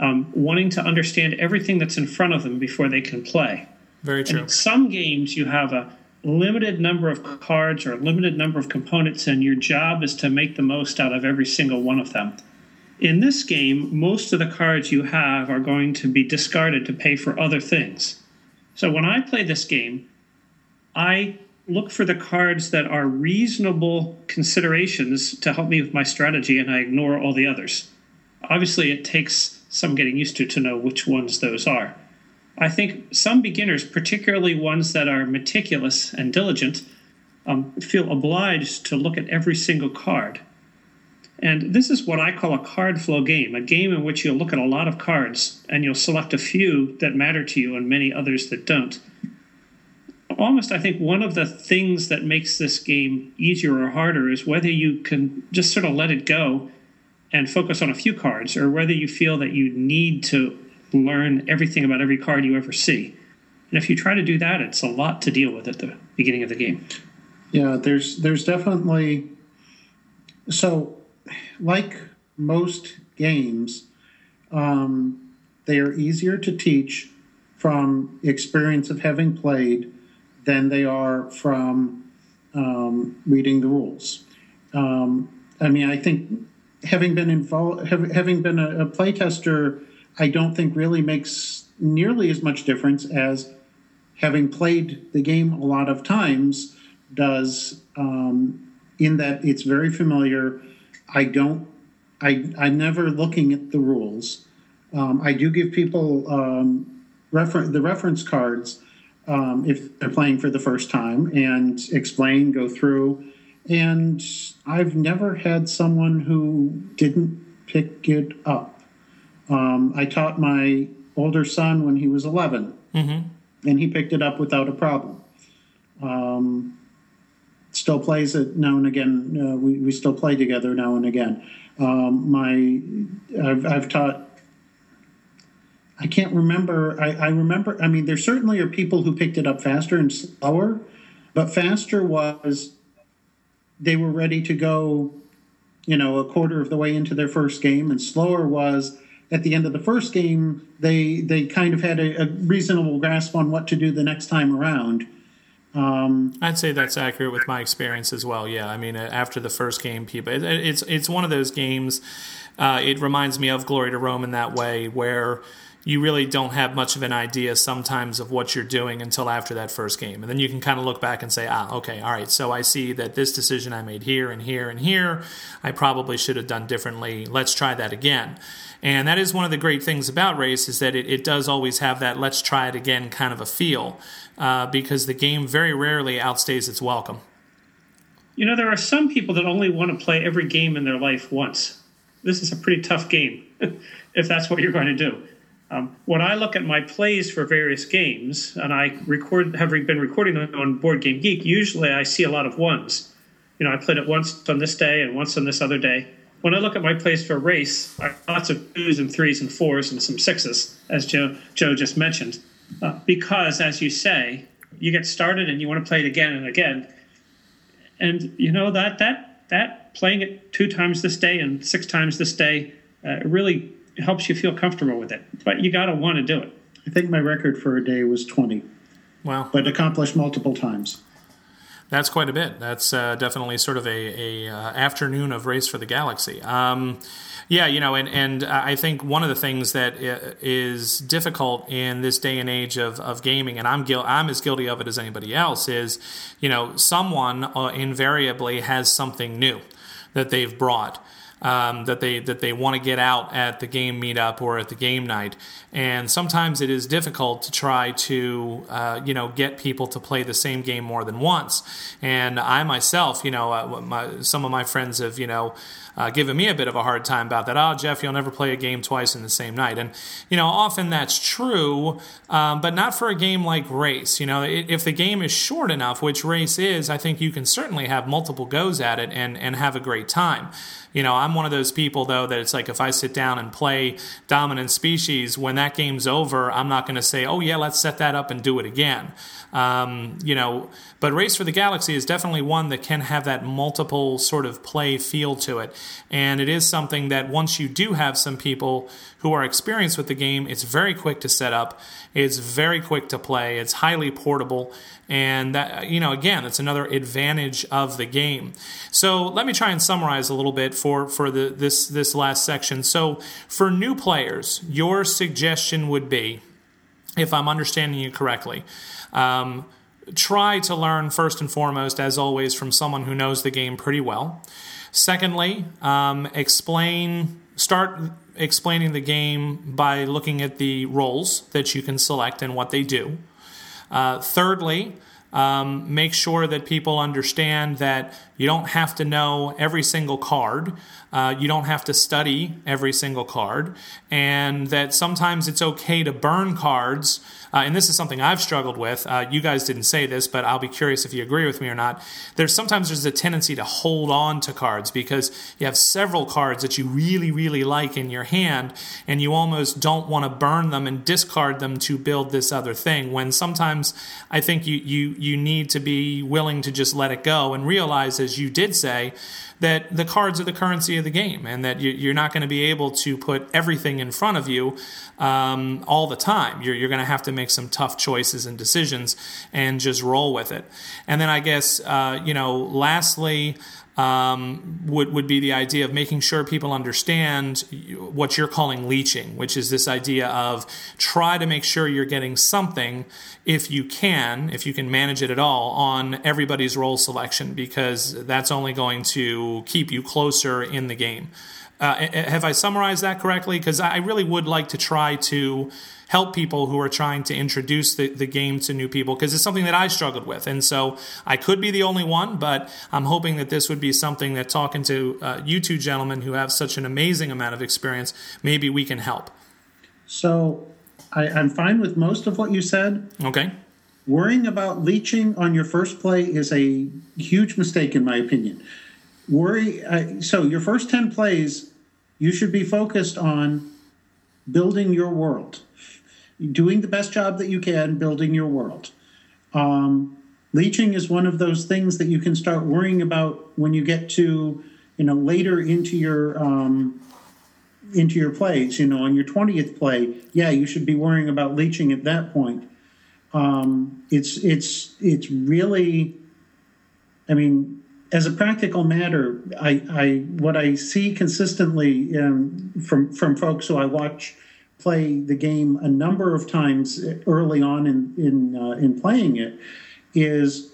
um, wanting to understand everything that's in front of them before they can play. Very true. And in some games, you have a limited number of cards or a limited number of components, and your job is to make the most out of every single one of them. In this game, most of the cards you have are going to be discarded to pay for other things. So when I play this game, I look for the cards that are reasonable considerations to help me with my strategy, and I ignore all the others. Obviously, it takes some getting used to to know which ones those are. I think some beginners, particularly ones that are meticulous and diligent, um, feel obliged to look at every single card. And this is what I call a card flow game, a game in which you'll look at a lot of cards and you'll select a few that matter to you and many others that don't. Almost, I think one of the things that makes this game easier or harder is whether you can just sort of let it go and focus on a few cards, or whether you feel that you need to learn everything about every card you ever see. And if you try to do that, it's a lot to deal with at the beginning of the game. Yeah, there's there's definitely so like most games, um, they are easier to teach from experience of having played than they are from um, reading the rules. Um, I mean, I think having been involved, having been a, a playtester, I don't think really makes nearly as much difference as having played the game a lot of times does. Um, in that it's very familiar. I don't. I I'm never looking at the rules. Um, I do give people um, refer- the reference cards um, if they're playing for the first time and explain, go through. And I've never had someone who didn't pick it up. Um, I taught my older son when he was 11, mm-hmm. and he picked it up without a problem. Um, still plays it now and again. Uh, we, we still play together now and again. Um, my I've, I've taught I can't remember. I, I, remember. I mean, there certainly are people who picked it up faster and slower, but faster was they were ready to go, you know, a quarter of the way into their first game, and slower was at the end of the first game they they kind of had a, a reasonable grasp on what to do the next time around. Um, I'd say that's accurate with my experience as well. Yeah, I mean, uh, after the first game, people, it, it's it's one of those games. Uh, it reminds me of Glory to Rome in that way, where you really don't have much of an idea sometimes of what you're doing until after that first game. And then you can kind of look back and say, ah, okay, all right, so I see that this decision I made here and here and here, I probably should have done differently. Let's try that again. And that is one of the great things about race is that it, it does always have that let's try it again kind of a feel uh, because the game very rarely outstays its welcome. You know, there are some people that only want to play every game in their life once. This is a pretty tough game if that's what you're going to do. Um, when I look at my plays for various games, and I record, having been recording them on Board Game Geek, usually I see a lot of ones. You know, I played it once on this day and once on this other day. When I look at my plays for race, I lots of twos and threes and fours and some sixes, as Joe Joe just mentioned, uh, because as you say, you get started and you want to play it again and again, and you know that that that playing it two times this day and six times this day uh, really helps you feel comfortable with it. But you got to want to do it. I think my record for a day was 20. Wow. But accomplished multiple times. That's quite a bit. That's uh, definitely sort of a, a uh, afternoon of Race for the Galaxy. Um, yeah, you know, and, and I think one of the things that is difficult in this day and age of, of gaming, and I'm gil- I'm as guilty of it as anybody else, is you know someone uh, invariably has something new that they've brought um, that they that they want to get out at the game meetup or at the game night. And sometimes it is difficult to try to uh, you know get people to play the same game more than once. And I myself, you know, uh, my, some of my friends have you know uh, giving me a bit of a hard time about that. Oh, Jeff, you'll never play a game twice in the same night. And, you know, often that's true, um, but not for a game like Race. You know, if the game is short enough, which Race is, I think you can certainly have multiple goes at it and, and have a great time. You know, I'm one of those people though that it's like if I sit down and play Dominant Species, when that game's over, I'm not going to say, "Oh yeah, let's set that up and do it again." Um, you know, but Race for the Galaxy is definitely one that can have that multiple sort of play feel to it. And it is something that once you do have some people who are experienced with the game, it's very quick to set up, it's very quick to play, it's highly portable. And that, you know, again, that's another advantage of the game. So let me try and summarize a little bit for, for the, this, this last section. So for new players, your suggestion would be, if I'm understanding you correctly, um, try to learn first and foremost, as always, from someone who knows the game pretty well. Secondly, um, explain, start explaining the game by looking at the roles that you can select and what they do. Uh, thirdly, um, make sure that people understand that you don't have to know every single card. Uh, you don't have to study every single card, and that sometimes it's okay to burn cards. Uh, and this is something I've struggled with. Uh, you guys didn't say this, but I'll be curious if you agree with me or not. There's sometimes there's a tendency to hold on to cards because you have several cards that you really, really like in your hand, and you almost don't want to burn them and discard them to build this other thing. When sometimes I think you you you need to be willing to just let it go and realize, as you did say, that the cards are the currency of the game and that you're not going to be able to put everything in front of you um, all the time. You're, you're going to have to make some tough choices and decisions and just roll with it. And then I guess, uh, you know, lastly, um, would would be the idea of making sure people understand what you're calling leeching, which is this idea of try to make sure you're getting something, if you can, if you can manage it at all, on everybody's role selection, because that's only going to keep you closer in the game. Uh, have I summarized that correctly? Because I really would like to try to help people who are trying to introduce the, the game to new people because it's something that I struggled with. And so I could be the only one, but I'm hoping that this would be something that talking to uh, you two gentlemen who have such an amazing amount of experience, maybe we can help. So I, I'm fine with most of what you said. Okay. Worrying about leeching on your first play is a huge mistake, in my opinion. Worry. Uh, so your first ten plays, you should be focused on building your world doing the best job that you can building your world. Um, leeching is one of those things that you can start worrying about when you get to, you know, later into your um, into your plays. You know, on your twentieth play, yeah, you should be worrying about leeching at that point. Um, it's it's it's really, I mean, as a practical matter, I, I what I see consistently um, from from folks who I watch play the game a number of times early on in in uh, in playing it is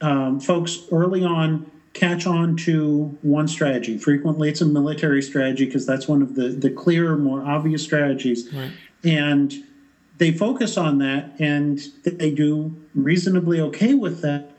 um, folks early on catch on to one strategy. Frequently, it's a military strategy because that's one of the the clearer, more obvious strategies, right. and they focus on that and they do reasonably okay with that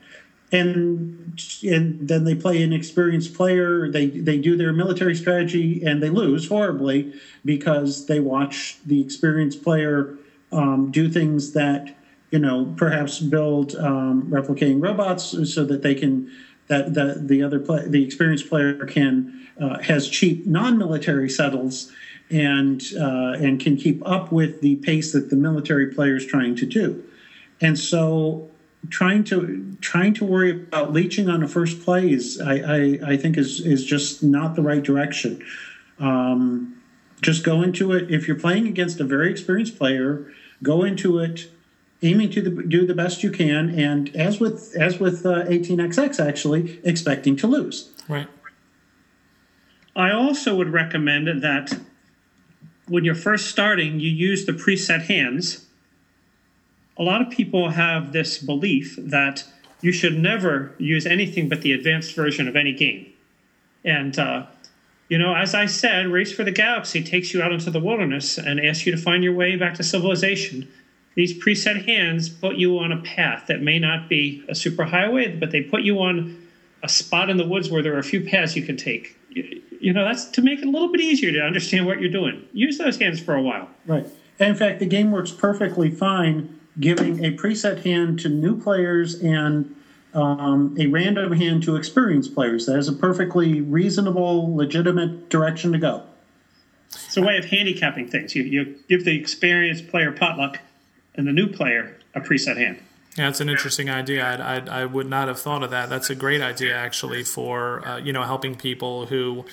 and and then they play an experienced player. They they do their military strategy and they lose horribly because they watch the experienced player um, do things that you know perhaps build um, replicating robots so that they can that the the other play, the experienced player can uh, has cheap non-military settles and uh, and can keep up with the pace that the military player is trying to do, and so trying to trying to worry about leeching on a first play is I, I, I think is is just not the right direction. Um, just go into it if you're playing against a very experienced player. Go into it aiming to the, do the best you can, and as with as with uh, 18xx, actually expecting to lose. Right. I also would recommend that when you're first starting, you use the preset hands a lot of people have this belief that you should never use anything but the advanced version of any game. And, uh, you know, as I said, Race for the Galaxy takes you out into the wilderness and asks you to find your way back to civilization. These preset hands put you on a path that may not be a super highway, but they put you on a spot in the woods where there are a few paths you can take. You, you know, that's to make it a little bit easier to understand what you're doing. Use those hands for a while. Right. And in fact, the game works perfectly fine giving a preset hand to new players and um, a random hand to experienced players. That is a perfectly reasonable, legitimate direction to go. It's a way of handicapping things. You, you give the experienced player potluck and the new player a preset hand. Yeah, it's an interesting idea. I, I, I, would not have thought of that. That's a great idea, actually, for uh, you know helping people who,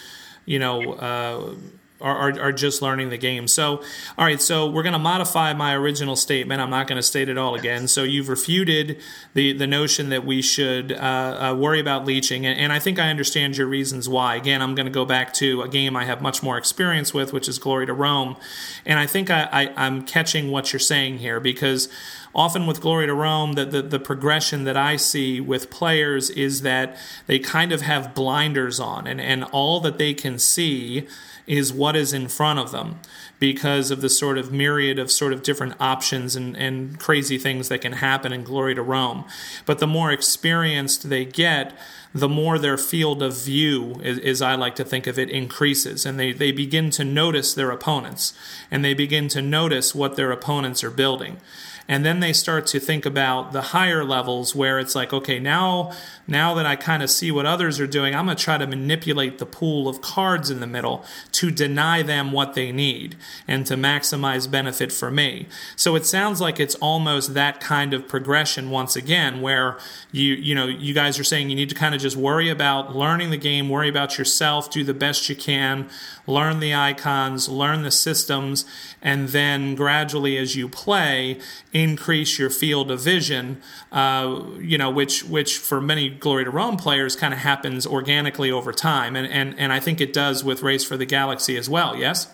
you know, uh, are, are, are, just learning the game. So, all right, so we're going to modify my original statement. I'm not going to state it all again. So, you've refuted the, the notion that we should uh, uh, worry about leeching, and, and, I think I understand your reasons why. Again, I'm going to go back to a game I have much more experience with, which is Glory to Rome. And I think I, I, I'm catching what you're saying here because often with Glory to Rome, the, the, the, progression that I see with players is that they kind of have blinders on, and, and all that they can see is what is in front of them because of the sort of myriad of sort of different options and, and crazy things that can happen in Glory to Rome. But the more experienced they get, the more their field of view, as I like to think of it, increases. And they, they begin to notice their opponents and they begin to notice what their opponents are building and then they start to think about the higher levels where it's like okay now now that i kind of see what others are doing i'm going to try to manipulate the pool of cards in the middle to deny them what they need and to maximize benefit for me. So it sounds like it's almost that kind of progression once again where you you know you guys are saying you need to kind of just worry about learning the game worry about yourself do the best you can learn the icons learn the systems and then gradually as you play increase your field of vision, uh, you know, which which for many Glory to Rome players kind of happens organically over time, and and and I think it does with Race for the Galaxy as well. Yes.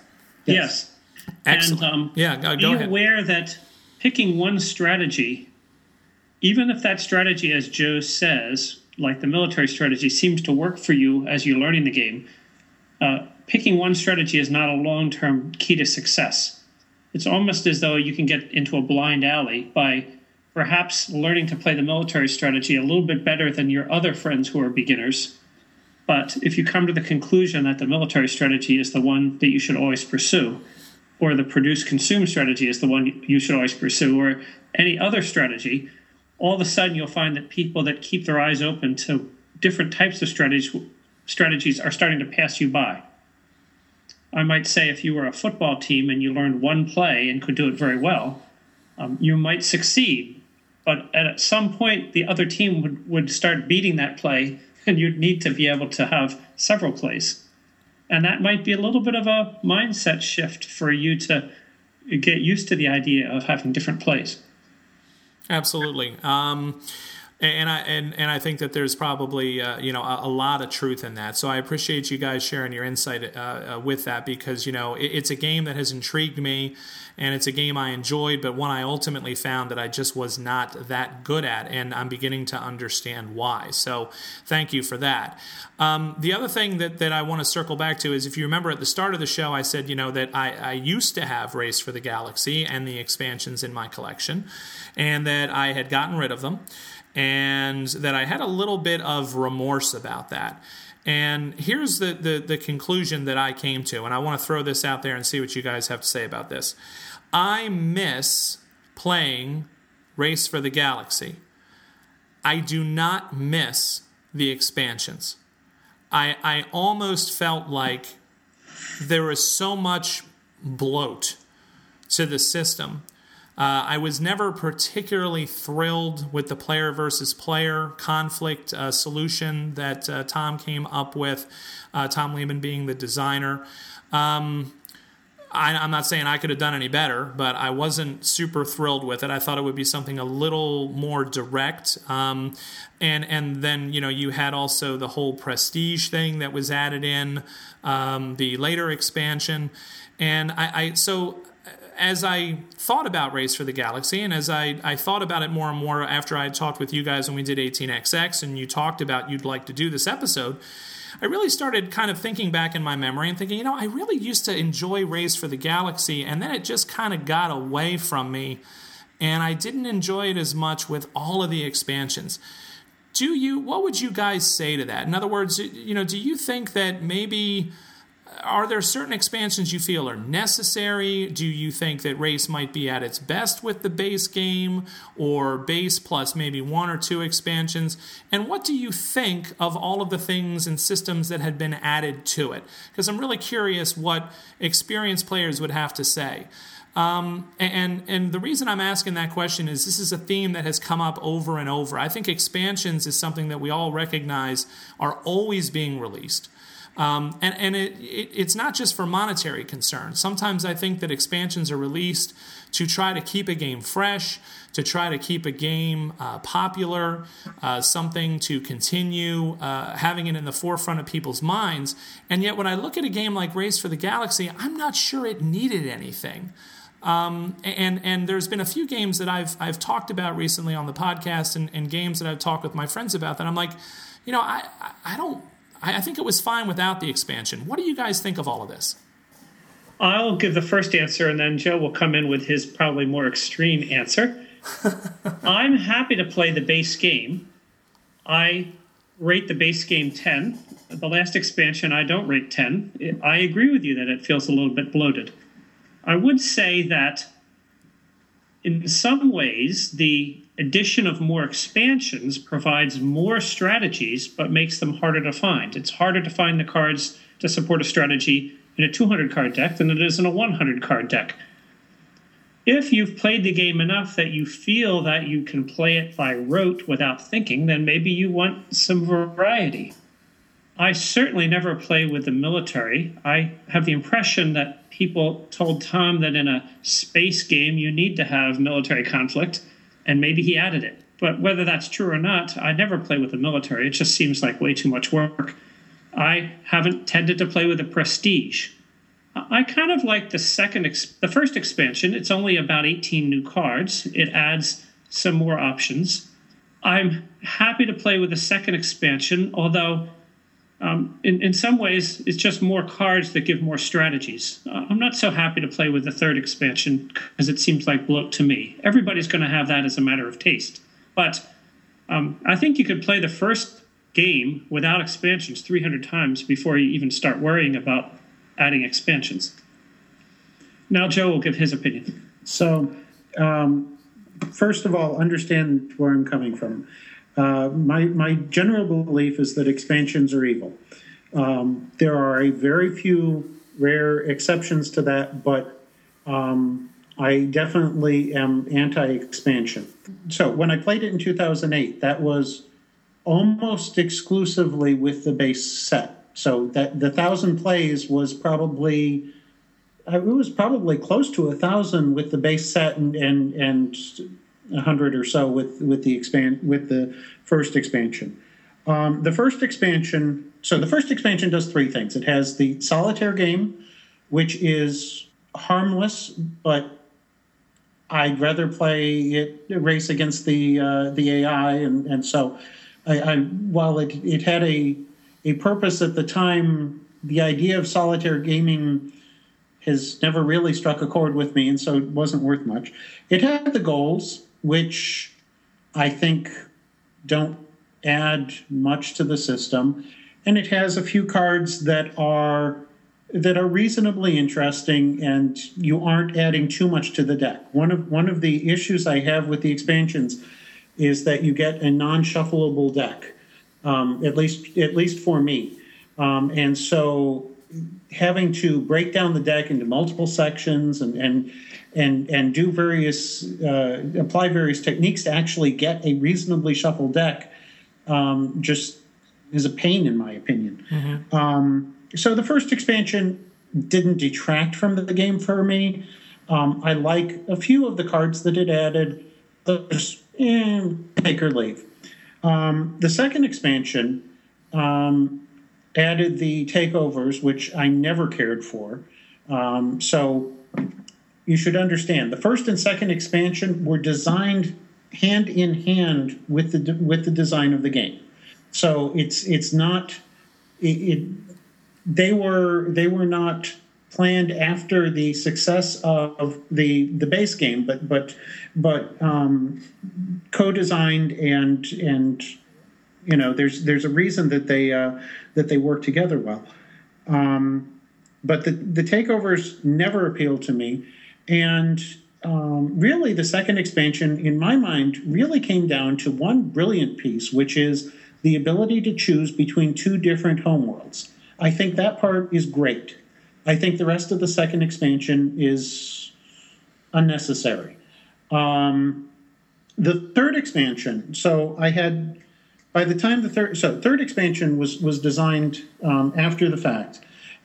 Yes. Excellent. And um, yeah, go, be go ahead. aware that picking one strategy, even if that strategy, as Joe says, like the military strategy, seems to work for you as you're learning the game, uh, picking one strategy is not a long term key to success it's almost as though you can get into a blind alley by perhaps learning to play the military strategy a little bit better than your other friends who are beginners. But if you come to the conclusion that the military strategy is the one that you should always pursue, or the produce consume strategy is the one you should always pursue, or any other strategy, all of a sudden you'll find that people that keep their eyes open to different types of strategies strategies are starting to pass you by. I might say if you were a football team and you learned one play and could do it very well, um, you might succeed. But at some point, the other team would, would start beating that play, and you'd need to be able to have several plays. And that might be a little bit of a mindset shift for you to get used to the idea of having different plays. Absolutely. Um, and I and, and I think that there's probably uh, you know a, a, lot of truth in that. So I appreciate you guys sharing your insight uh, uh, with that because you know it, it's a game that has intrigued me, and it's a game I enjoyed, but one I ultimately found that I just was not that good at, and I'm beginning to understand why. So thank you for that. Um, the other thing that that I want to circle back to is if you remember at the start of the show, I said you know that I, I used to have Race for the Galaxy and the expansions in my collection, and that I had gotten rid of them and that I had a little bit of remorse about that. And here's the, the, the, conclusion that I came to, and I want to throw this out there and see what you guys have to say about this. I miss playing Race for the Galaxy. I do not miss the expansions. I, I almost felt like there was so much bloat to the system uh, I was never particularly thrilled with the player versus player conflict uh, solution that uh, Tom came up with, uh, Tom Lehmann being the designer. Um, I, am not saying I could have done any better, but I wasn't super thrilled with it. I thought it would be something a little more direct. Um, and and then you know you had also the whole prestige thing that was added in um, the later expansion, and I, I so as I thought about Race for the Galaxy, and as I, I thought about it more and more after I talked with you guys when we did 18XX, and you talked about you'd like to do this episode, I really started kind of thinking back in my memory and thinking, you know, I really used to enjoy Race for the Galaxy, and then it just kind of got away from me, and I didn't enjoy it as much with all of the expansions. Do you, what would you guys say to that? In other words, you know, do you think that maybe are there certain expansions you feel are necessary? Do you think that race might be at its best with the base game or base plus maybe one or two expansions? And what do you think of all of the things and systems that had been added to it? Because I'm really curious what experienced players would have to say. Um, and and the reason I'm asking that question is this is a theme that has come up over and over. I think expansions is something that we all recognize are always being released. Um, and and it, it, it's not just for monetary concerns. Sometimes I think that expansions are released to try to keep a game fresh, to try to keep a game uh, popular, uh, something to continue uh, having it in the forefront of people's minds. And yet, when I look at a game like Race for the Galaxy, I'm not sure it needed anything. Um, and and there's been a few games that I've I've talked about recently on the podcast, and, and games that I've talked with my friends about that I'm like, you know, I I don't I, I think it was fine without the expansion. What do you guys think of all of this? I'll give the first answer, and then Joe will come in with his probably more extreme answer. I'm happy to play the base game. I rate the base game 10. The last expansion, I don't rate 10. I agree with you that it feels a little bit bloated. I would say that in some ways, the addition of more expansions provides more strategies but makes them harder to find. It's harder to find the cards to support a strategy in a 200 card deck than it is in a 100 card deck. If you've played the game enough that you feel that you can play it by rote without thinking, then maybe you want some variety. I certainly never play with the military. I have the impression that people told Tom that in a space game you need to have military conflict, and maybe he added it. But whether that's true or not, I never play with the military. It just seems like way too much work. I haven't tended to play with the prestige. I kind of like the second, the first expansion. It's only about 18 new cards. It adds some more options. I'm happy to play with the second expansion, although um, in, in some ways it's just more cards that give more strategies. Uh, I'm not so happy to play with the third expansion because it seems like bloat to me. Everybody's going to have that as a matter of taste. But um, I think you could play the first game without expansions 300 times before you even start worrying about adding expansions. Now, Joe will give his opinion. So, um, first of all, understand where I'm coming from. Uh, my, my general belief is that expansions are evil. Um, there are a very few rare exceptions to that, but um, I definitely am anti expansion. So, when I played it in 2008, that was almost exclusively with the base set. So that the thousand plays was probably uh, it was probably close to a thousand with the base set and and and a hundred or so with with the expand with the first expansion. Um, the first expansion. So the first expansion does three things. It has the solitaire game, which is harmless, but I'd rather play it race against the uh, the AI, and and so I, I, while it it had a a purpose at the time, the idea of solitaire gaming has never really struck a chord with me, and so it wasn't worth much. It had the goals, which I think don't add much to the system, and it has a few cards that are that are reasonably interesting and you aren't adding too much to the deck. One of one of the issues I have with the expansions is that you get a non-shuffleable deck, um, at least at least for me. Um, and so having to break down the deck into multiple sections and and and and do various uh, apply various techniques to actually get a reasonably shuffled deck um, just is a pain in my opinion. Mm-hmm. Um, so the first expansion didn't detract from the game for me. Um, I like a few of the cards that it added. Others eh, take or leave. Um, the second expansion um, added the takeovers, which I never cared for. Um, so you should understand the first and second expansion were designed hand in hand with the with the design of the game. So it's it's not it, it they were they were not planned after the success of the the base game, but but but um, co-designed and and you know there's there's a reason that they uh, that they work together well. Um, but the the takeovers never appealed to me, and um, really the second expansion, in my mind, really came down to one brilliant piece, which is the ability to choose between two different homeworlds. I think that part is great. I think the rest of the second expansion is unnecessary. Um, the third expansion, so I had by the time the third so third expansion was was designed um, after the fact,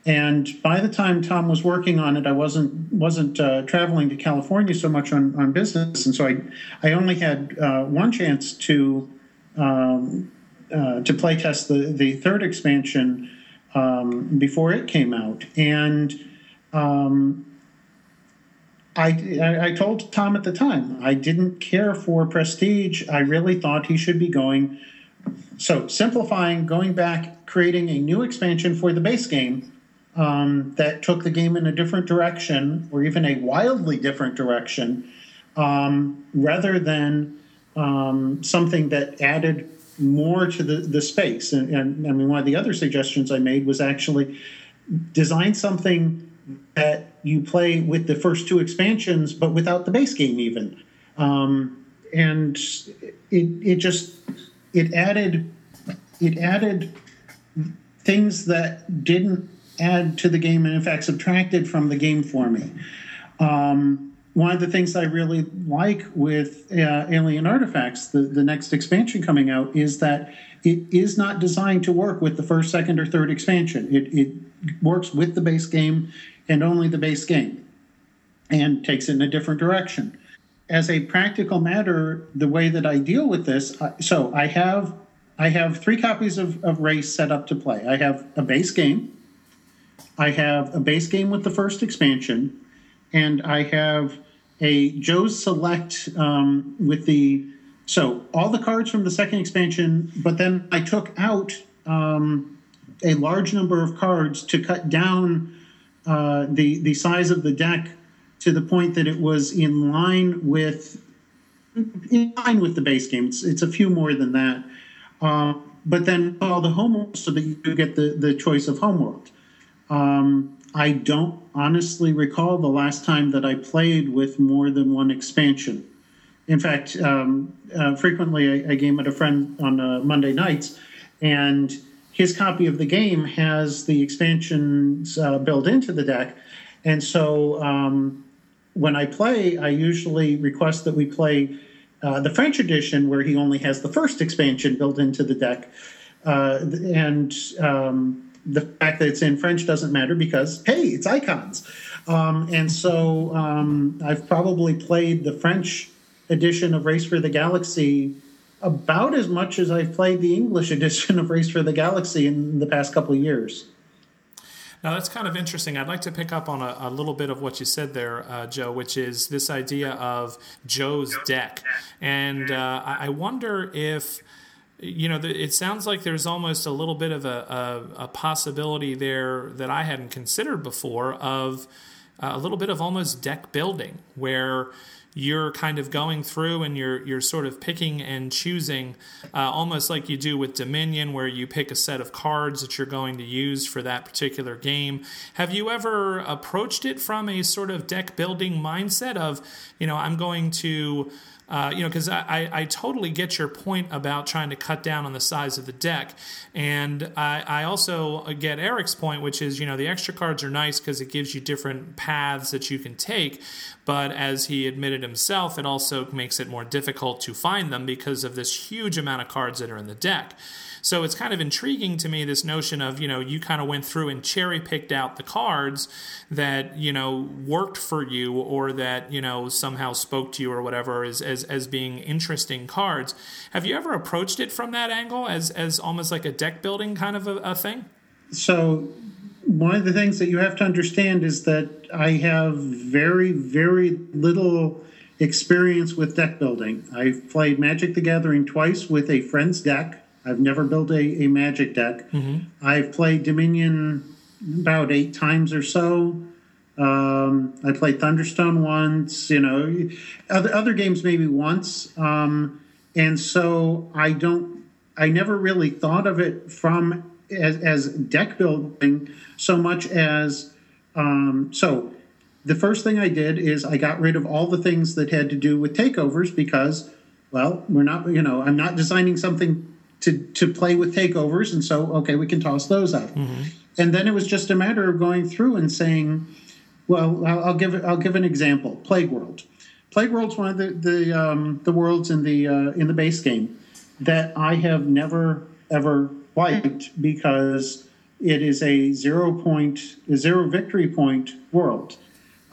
and by the time Tom was working on it, I wasn't wasn't uh, traveling to California so much on, on business, and so I I only had uh, one chance to um, uh, to play test the the third expansion um, before it came out, and um, I, I told Tom at the time I didn't care for Prestige. I really thought he should be going. So simplifying, going back, creating a new expansion for the base game um, that took the game in a different direction, or even a wildly different direction, um, rather than um, something that added more to the, the space. And, and I mean, one of the other suggestions I made was actually design something that you play with the first two expansions, but without the base game even. Um, and it it just it added it added things that didn't add to the game and in fact subtracted from the game for me. Um, one of the things I really like with uh, Alien Artifacts, the, the next expansion coming out, is that it is not designed to work with the first, second, or third expansion. It, it works with the base game and only the base game and takes it in a different direction. As a practical matter, the way that I deal with this, so I have I have three copies of, of Race set up to play. I have a base game, I have a base game with the first expansion, and I have a Joe's Select um, with the so all the cards from the second expansion, but then I took out um, a large number of cards to cut down uh, the the size of the deck to the point that it was in line with in line with the base game. It's, it's a few more than that, uh, but then all the homeworld so that you get the the choice of homeworld. Um, I don't honestly recall the last time that I played with more than one expansion. In fact, um, uh, frequently I, I, game at a friend on uh, Monday nights, and his copy of the game has the expansions uh, built into the deck. And so um, when I play, I usually request that we play uh, the French edition, where he only has the first expansion built into the deck. Uh, and um, the fact that it's in French doesn't matter because hey, it's icons. Um, and so um, I've probably played the French edition of Race for the Galaxy about as much as I've played the English edition of Race for the Galaxy in the past couple of years. Now that's kind of interesting. I'd like to pick up on a, a little bit of what you said there, uh, Joe, which is this idea of Joe's deck, and uh, I wonder if you know, it sounds like there's almost a little bit of a, a, a possibility there that I hadn't considered before of uh, a little bit of almost deck building where you're kind of going through and you're you're sort of picking and choosing uh, almost like you do with Dominion where you pick a set of cards that you're going to use for that particular game. Have you ever approached it from a sort of deck building mindset of, you know, I'm going to uh, you know, because I, I, totally get your point about trying to cut down on the size of the deck. And I, I also get Eric's point, which is, you know, the extra cards are nice because it gives you different paths that you can take. But as he admitted himself, it also makes it more difficult to find them because of this huge amount of cards that are in the deck. So it's kind of intriguing to me this notion of, you know, you kind of went through and cherry picked out the cards that, you know, worked for you or that, you know, somehow spoke to you or whatever as, as, as being interesting cards. Have you ever approached it from that angle as, as almost like a deck building kind of a, a thing? So one of the things that you have to understand is that I have very, very little experience with deck building. I've played Magic the Gathering twice with a friend's deck. I've never built a, a magic deck. Mm-hmm. I've played Dominion about eight times or so. Um, I played Thunderstone once, you know, other, other games maybe once. Um, and so I don't, I never really thought of it from as, as deck building so much as, um, so the first thing I did is I got rid of all the things that had to do with takeovers because, well, we're not, you know, I'm not designing something to to play with takeovers, and so okay, we can toss those out. Mm-hmm. And then it was just a matter of going through and saying, well, I'll, I'll give I'll give an example. Plague World. Plague World's one of the the, um, the worlds in the uh, in the base game that I have never ever liked because it is a zero point a zero victory point world.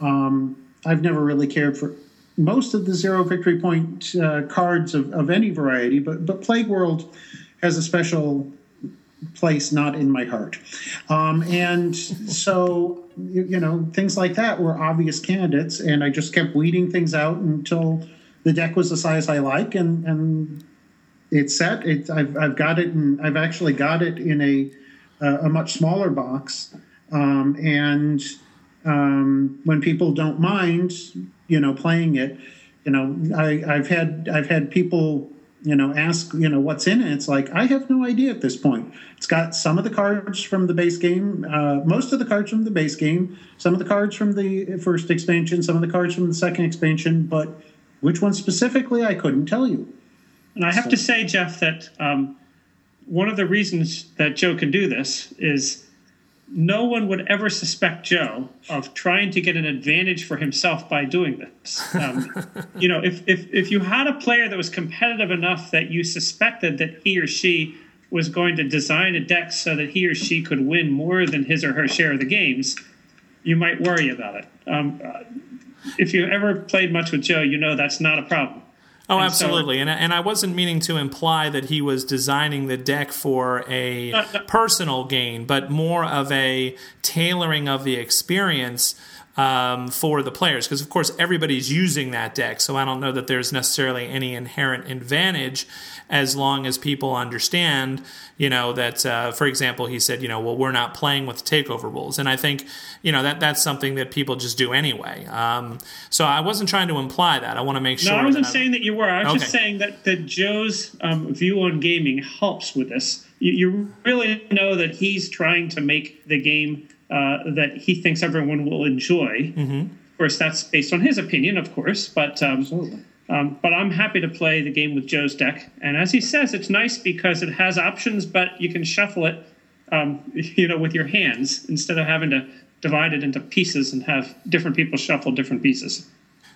Um, I've never really cared for most of the zero victory point uh, cards of, of any variety, but but Plague World has a special place not in my heart. Um, and so, you, you, know, things like that were obvious candidates, and I just kept weeding things out until the deck was the size I like, and and it's set. It, I've I've got it, and I've actually got it in a a much smaller box. um, and um, when people don't mind, you know, playing it, you know, I, I've had I've had people you know ask you know what's in it it's like i have no idea at this point it's got some of the cards from the base game uh, most of the cards from the base game some of the cards from the first expansion some of the cards from the second expansion but which one specifically i couldn't tell you and i have so. to say jeff that um, one of the reasons that joe can do this is no one would ever suspect Joe of trying to get an advantage for himself by doing this. Um, you know, if, if, if you had a player that was competitive enough that you suspected that he or she was going to design a deck so that he or she could win more than his or her share of the games, you might worry about it. Um, uh, if you ever played much with Joe, you know that's not a problem. Oh, and absolutely. So, and, and I wasn't meaning to imply that he was designing the deck for a personal gain, but more of a tailoring of the experience um, for the players. Because, of course, everybody's using that deck. So I don't know that there's necessarily any inherent advantage as long as people understand, you know, that, uh, for example, he said, you know, well, we're not playing with takeover rules. And I think, you know, that that's something that people just do anyway. Um, so I wasn't trying to imply that. I want to make sure. No, I wasn't that saying that you were. I was okay. just saying that, that Joe's um, view on gaming helps with this. You, you, really know that he's trying to make the game uh, that he thinks everyone will enjoy. Mm-hmm. Of course, that's based on his opinion, of course, but. Um, um, but I'm happy to play the game with Joe's deck. And as he says, it's nice because it has options, but you can shuffle it, um, you know, with your hands instead of having to divide it into pieces and have different people shuffle different pieces.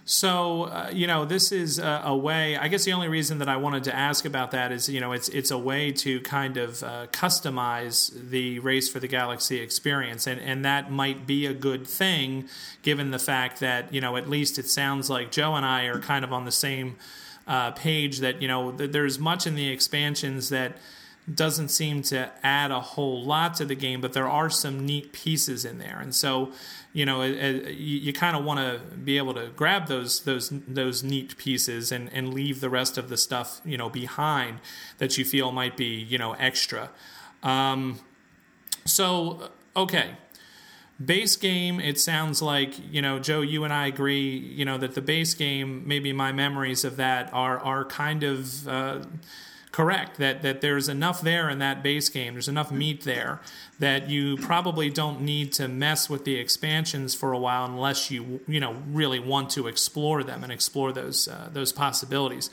So uh, you know, this is a, a, way. I guess the only reason that I wanted to ask about that is, you know, it's it's a way to kind of uh, customize the race for the galaxy experience, and and that might be a good thing, given the fact that you know, at least it sounds like Joe and I are kind of on the same uh, page. That you know, th- there's much in the expansions that doesn't seem to add a whole lot to the game, but there are some neat pieces in there, and so you know, you, kind of want to be able to grab those those those neat pieces and and leave the rest of the stuff you know behind that you feel might be you know extra. Um, so okay, base game it sounds like you know joe you and i agree you know that the base game maybe my memories of that are are kind of uh, correct that that there's enough there in that base game there's enough meat there that you probably don't need to mess with the expansions for a while unless you you know really want to explore them and explore those uh, those possibilities.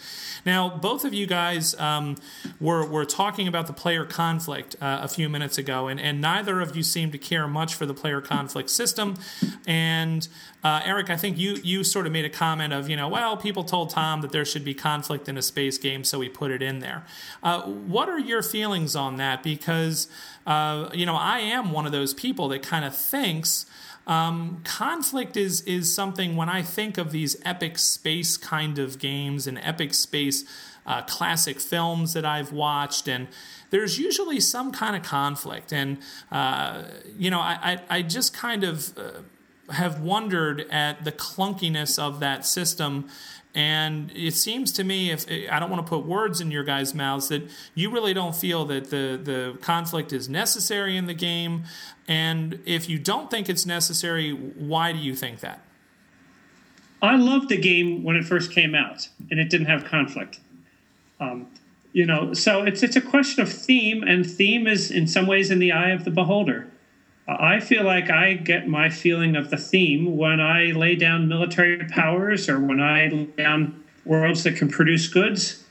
Now, both of you guys um, were were talking about the player conflict uh, a few minutes ago, and and neither of you seem to care much for the player conflict system. And uh, Eric, I think you you sort of made a comment of you know well people told Tom that there should be conflict in a space game, so we put it in there. Uh, what are your feelings on that? Because uh, you know, I am one of those people that kind of thinks um, conflict is is something when I think of these epic space kind of games and epic space uh, classic films that I've watched, and there's usually some kind of conflict, and uh, you know, I, I, I just kind of uh, have wondered at the clunkiness of that system and it seems to me, if I don't want to put words in your guys' mouths, that you really don't feel that the, the conflict is necessary in the game. And if you don't think it's necessary, why do you think that? I loved the game when it first came out, and it didn't have conflict. Um, you know, so it's it's a question of theme, and theme is in some ways in the eye of the beholder. I feel like I get my feeling of the theme when I lay down military powers or when I lay down worlds that can produce goods.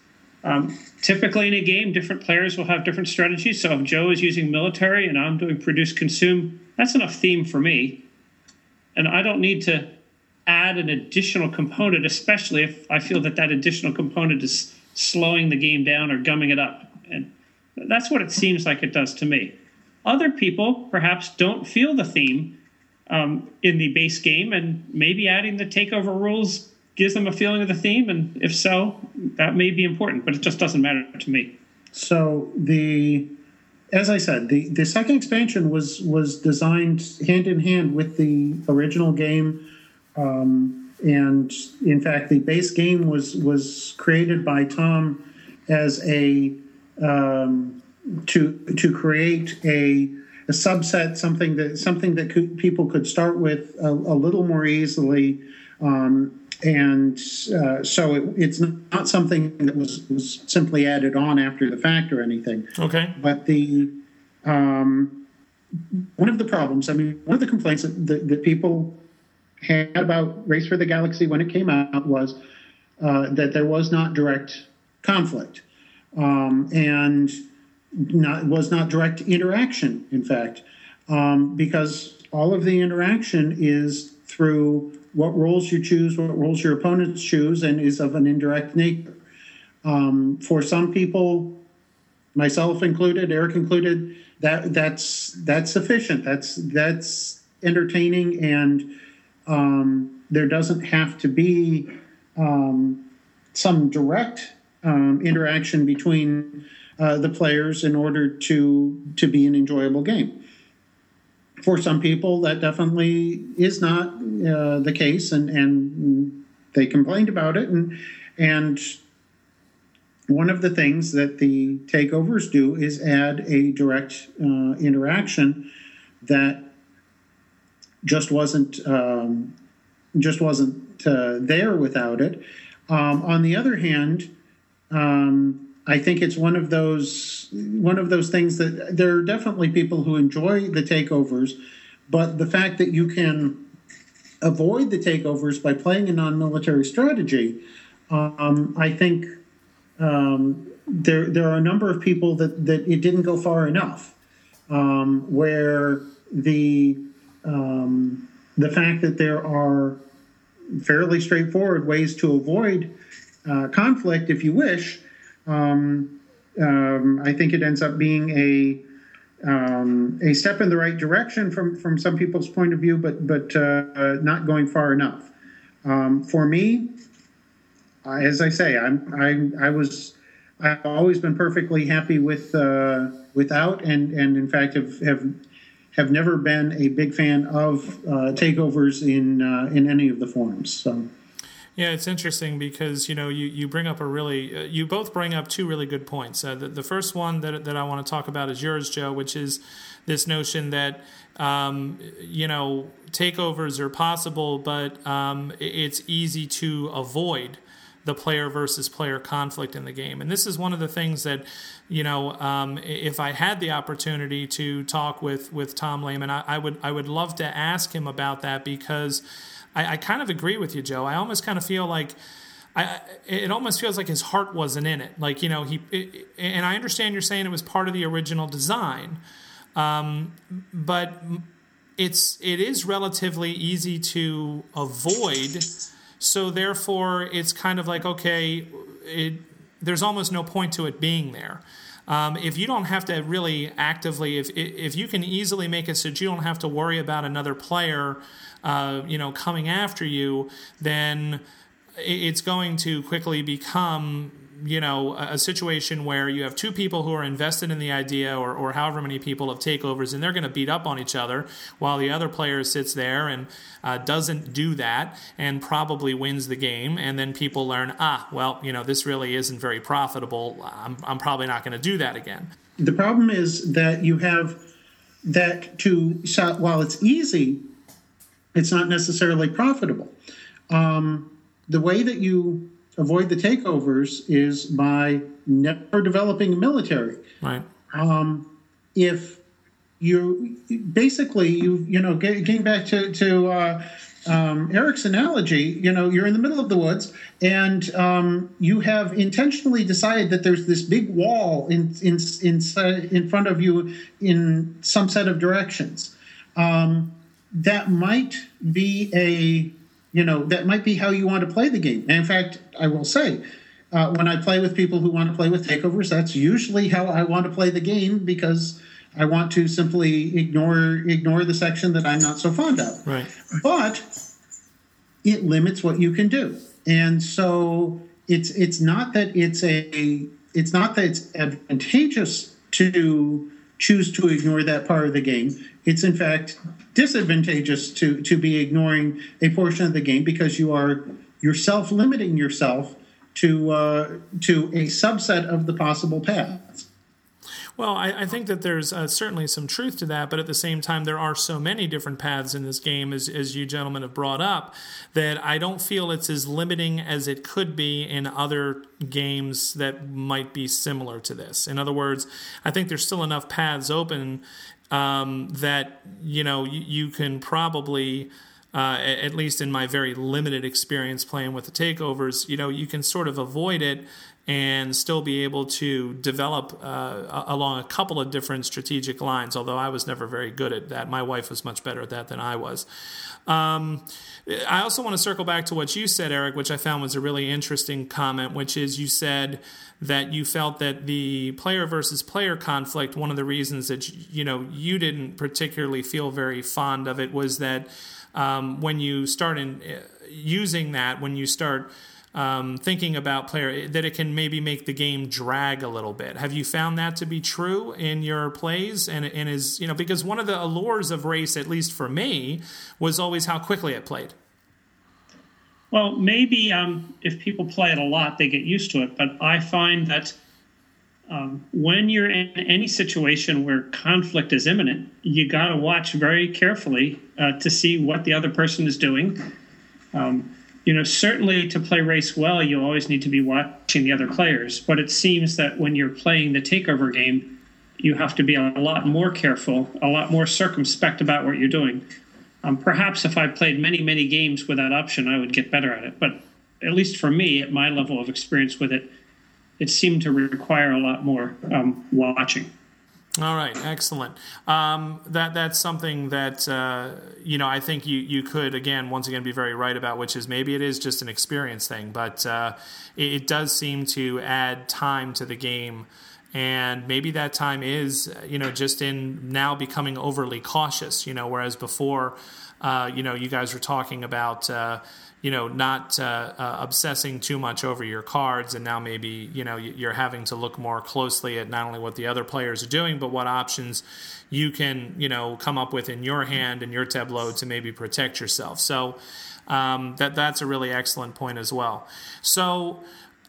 Um, typically in a game, different players will have different strategies. So if Joe is using military and I'm doing produce consume, that's enough theme for me. And I don't need to add an additional component, especially if I feel that that additional component is slowing the game down or gumming it up. And that's what it seems like it does to me. Other people perhaps don't feel the theme um, in the base game, and maybe adding the takeover rules gives them a feeling of the theme. And if so, that may be important, but it just doesn't matter to me. So the as I said, the, the second expansion was was designed hand in hand with the original game, um, and in fact, the base game was was created by Tom as a um, to to create a a subset, something that something that could, people could start with a, a little more easily. Um, and uh, so it, it's not something that was, was simply added on after the fact or anything. Okay. But the um, one of the problems, I mean, one of the complaints that, that, that people had about Race for the Galaxy when it came out was uh, that there was not direct conflict um, and not, was not direct interaction, in fact, um, because all of the interaction is through what roles you choose, what roles your opponents choose, and is of an indirect nature. Um, for some people, myself included, Eric included, that that's that's sufficient. That's that's entertaining, and um, there doesn't have to be um, some direct um, interaction between uh, the players in order to to be an enjoyable game. For some people, that definitely is not uh, the case, and and they complained about it, and and one of the things that the takeovers do is add a direct uh, interaction that just wasn't um, just wasn't uh, there without it. Um, on the other hand, um, I think it's one of those one of those things that there are definitely people who enjoy the takeovers, but the fact that you can avoid the takeovers by playing a non-military strategy, um, I think um, there there are a number of people that that it didn't go far enough, um, where the um, the fact that there are fairly straightforward ways to avoid uh, conflict, if you wish, um, um, I think it ends up being a um, a step in the right direction from from some people's point of view, but but uh, uh, not going far enough. Um, for me, as I say, I'm I I was I've always been perfectly happy with uh, without, and and in fact have have have never been a big fan of uh, takeovers in uh, in any of the forms. So. Yeah, it's interesting because you know you, you bring up a really uh, you both bring up two really good points. Uh, the, the first one that that I want to talk about is yours, Joe, which is this notion that um, you know takeovers are possible, but um, it's easy to avoid the player versus player conflict in the game. And this is one of the things that, you know, um, if I had the opportunity to talk with with Tom Lehmann, I, I, would I would love to ask him about that because I, I kind of agree with you, Joe. I almost kind of feel like. I, it almost feels like his heart wasn't in it. Like you know, he it, and I understand you're saying it was part of the original design, um, but it's it is relatively easy to avoid so therefore, it's kind of like okay, it, there's almost no point to it being there. Um, if you don't have to really actively, if if you can easily make it so that you don't have to worry about another player, uh, you know, coming after you, then it's going to quickly become you know a, situation where you have two people who are invested in the idea or, or however many people of takeovers and they're going to beat up on each other while the other player sits there and uh, doesn't do that and probably wins the game. And then people learn ah well you know this really isn't very profitable. I'm, I'm probably not going to do that again. The problem is that you have that to while it's easy it's not necessarily profitable. Um, the way that you avoid the takeovers is by never developing a military. Right. Um, if you basically you you know getting back to to uh, um, Eric's analogy, you know, you're in the middle of the woods and um, you have intentionally decided that there's this big wall in in in in front of you in some set of directions. Um, that might be a you know that might be how you want to play the game. And in fact, I will say, uh, when I play with people who want to play with takeovers, that's usually how I want to play the game because I want to simply ignore ignore the section that I'm not so fond of. Right. But it limits what you can do, and so it's it's not that it's a it's not that it's advantageous to choose to ignore that part of the game. It's in fact disadvantageous to to be ignoring a portion of the game because you are yourself limiting yourself to uh, to a subset of the possible paths. Well, I, I think that there's uh, certainly some truth to that, but at the same time, there are so many different paths in this game, as, as you gentlemen have brought up, that I don't feel it's as limiting as it could be in other games that might be similar to this. In other words, I think there's still enough paths open um, that you know you, you can probably. Uh, at least in my very limited experience playing with the takeovers, you know, you can sort of avoid it and still be able to develop uh, along a couple of different strategic lines. Although I was never very good at that, my wife was much better at that than I was. Um, I also want to circle back to what you said, Eric, which I found was a really interesting comment, which is you said that you felt that the player versus player conflict, one of the reasons that you know you didn't particularly feel very fond of it was that um, when you start in, uh, using that, when you start um, thinking about player that it can maybe make the game drag a little bit. Have you found that to be true in your plays? And and is you know because one of the allures of race, at least for me, was always how quickly it played. Well, maybe um, if people play it a lot, they get used to it. But I find that um, when you're in any situation where conflict is imminent, you got to watch very carefully uh, to see what the other person is doing. Um, you know, certainly to play race well, you always need to be watching the other players. But it seems that when you're playing the takeover game, you have to be a lot more careful, a lot more circumspect about what you're doing. Um, perhaps if I played many, many games with that option, I would get better at it. But at least for me, at my level of experience with it, it seemed to require a lot more um, watching. All right, excellent. Um, that that's something that uh, you know I think you you could again once again be very right about, which is maybe it is just an experience thing, but uh, it, it, does seem to add time to the game, and maybe that time is you know just in now becoming overly cautious, you know, whereas before, uh, you know, you guys were talking about uh, you know, not uh, uh, obsessing too much over your cards, and now maybe you know you're having to look more closely at not only what the other players are doing, but what options you can you know come up with in your hand and your tableau to maybe protect yourself. So um, that that's a really excellent point as well. So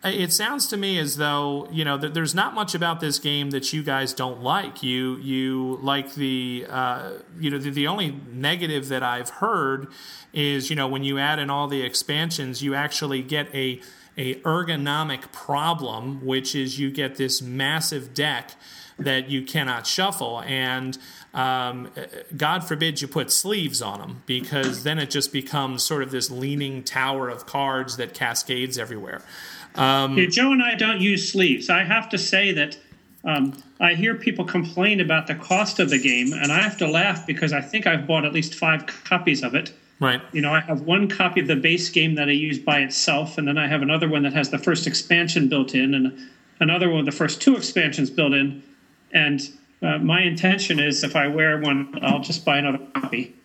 it sounds to me as though you know there's not much about this game that you guys don't like. You you like the uh, you know the, the, only negative that I've heard is you know when you add in all the expansions, you actually get a a ergonomic problem, which is you get this massive deck that you cannot shuffle and. Um, God forbid you put sleeves on them because then it just becomes sort of this leaning tower of cards that cascades everywhere. Um, yeah, Joe and I don't use sleeves. I have to say that um, I hear people complain about the cost of the game, and I have to laugh because I think I've bought at least five copies of it. Right. You know, I have one copy of the base game that I use by itself, and then I have another one that has the first expansion built in, and another one with the first two expansions built in. And uh, my intention is if I wear one, I'll just buy another copy.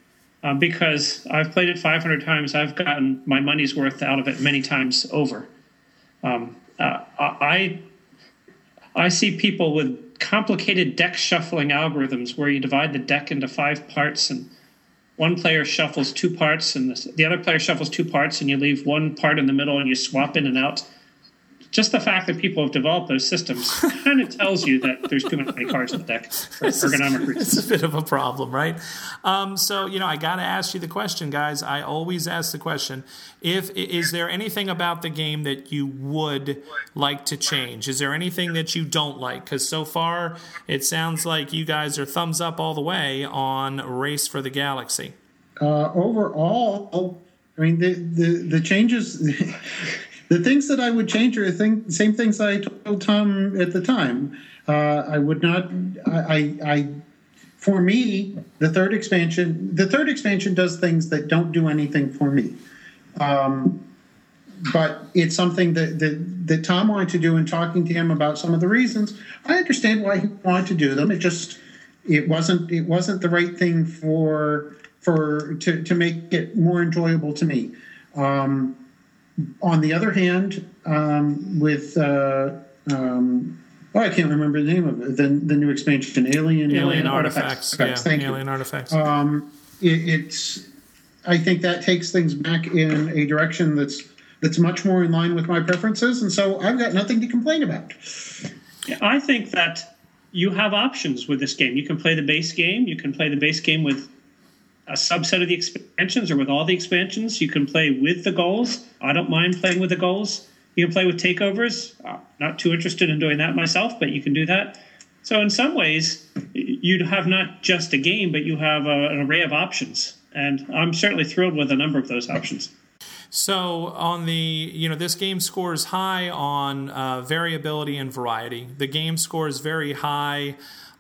Um, because I've played it 500 times, I've gotten my money's worth out of it many times over. Um, uh, I I see people with complicated deck shuffling algorithms where you divide the deck into five parts and one player shuffles two parts and the other player shuffles two parts and you leave one part in the middle and you swap in and out just the fact that people have developed those systems kind of tells you that there's too many cards in the deck for ergonomic reasons. It's a bit of a problem, right? Um, so you know, I got to ask you the question, guys. I always ask the question: If is there anything about the game that you would like to change? Is there anything that you don't like? Because so far, it sounds like you guys are thumbs up all the way on Race for the Galaxy. Uh, overall, I mean the the, the changes. The things that I would change are the same things I told Tom at the time. Uh, I would not. I, I, for me, the third expansion. The third expansion does things that don't do anything for me. Um, but it's something that, that that Tom wanted to do. And talking to him about some of the reasons, I understand why he wanted to do them. It just it wasn't it wasn't the right thing for for to to make it more enjoyable to me. Um, on the other hand, um, with uh, um, oh, I can't remember the name of it. The, the new expansion, Alien Alien, Alien Artifacts. Artifacts. Yeah, Thank Alien you. Artifacts. Um, it, it's. I think that takes things back in a direction that's that's much more in line with my preferences, and so I've got nothing to complain about. I think that you have options with this game. You can play the base game. You can play the base game with a subset of the expansions or with all the expansions. You can play with the goals. I don't mind playing with the goals. You can play with takeovers. Uh, not too interested in doing that myself, but you can do that. So in some ways, you'd have not just a game, but you have a, an array of options. And I'm certainly thrilled with a number of those options. So on the you know this game scores high on uh, variability and variety. The game scores very high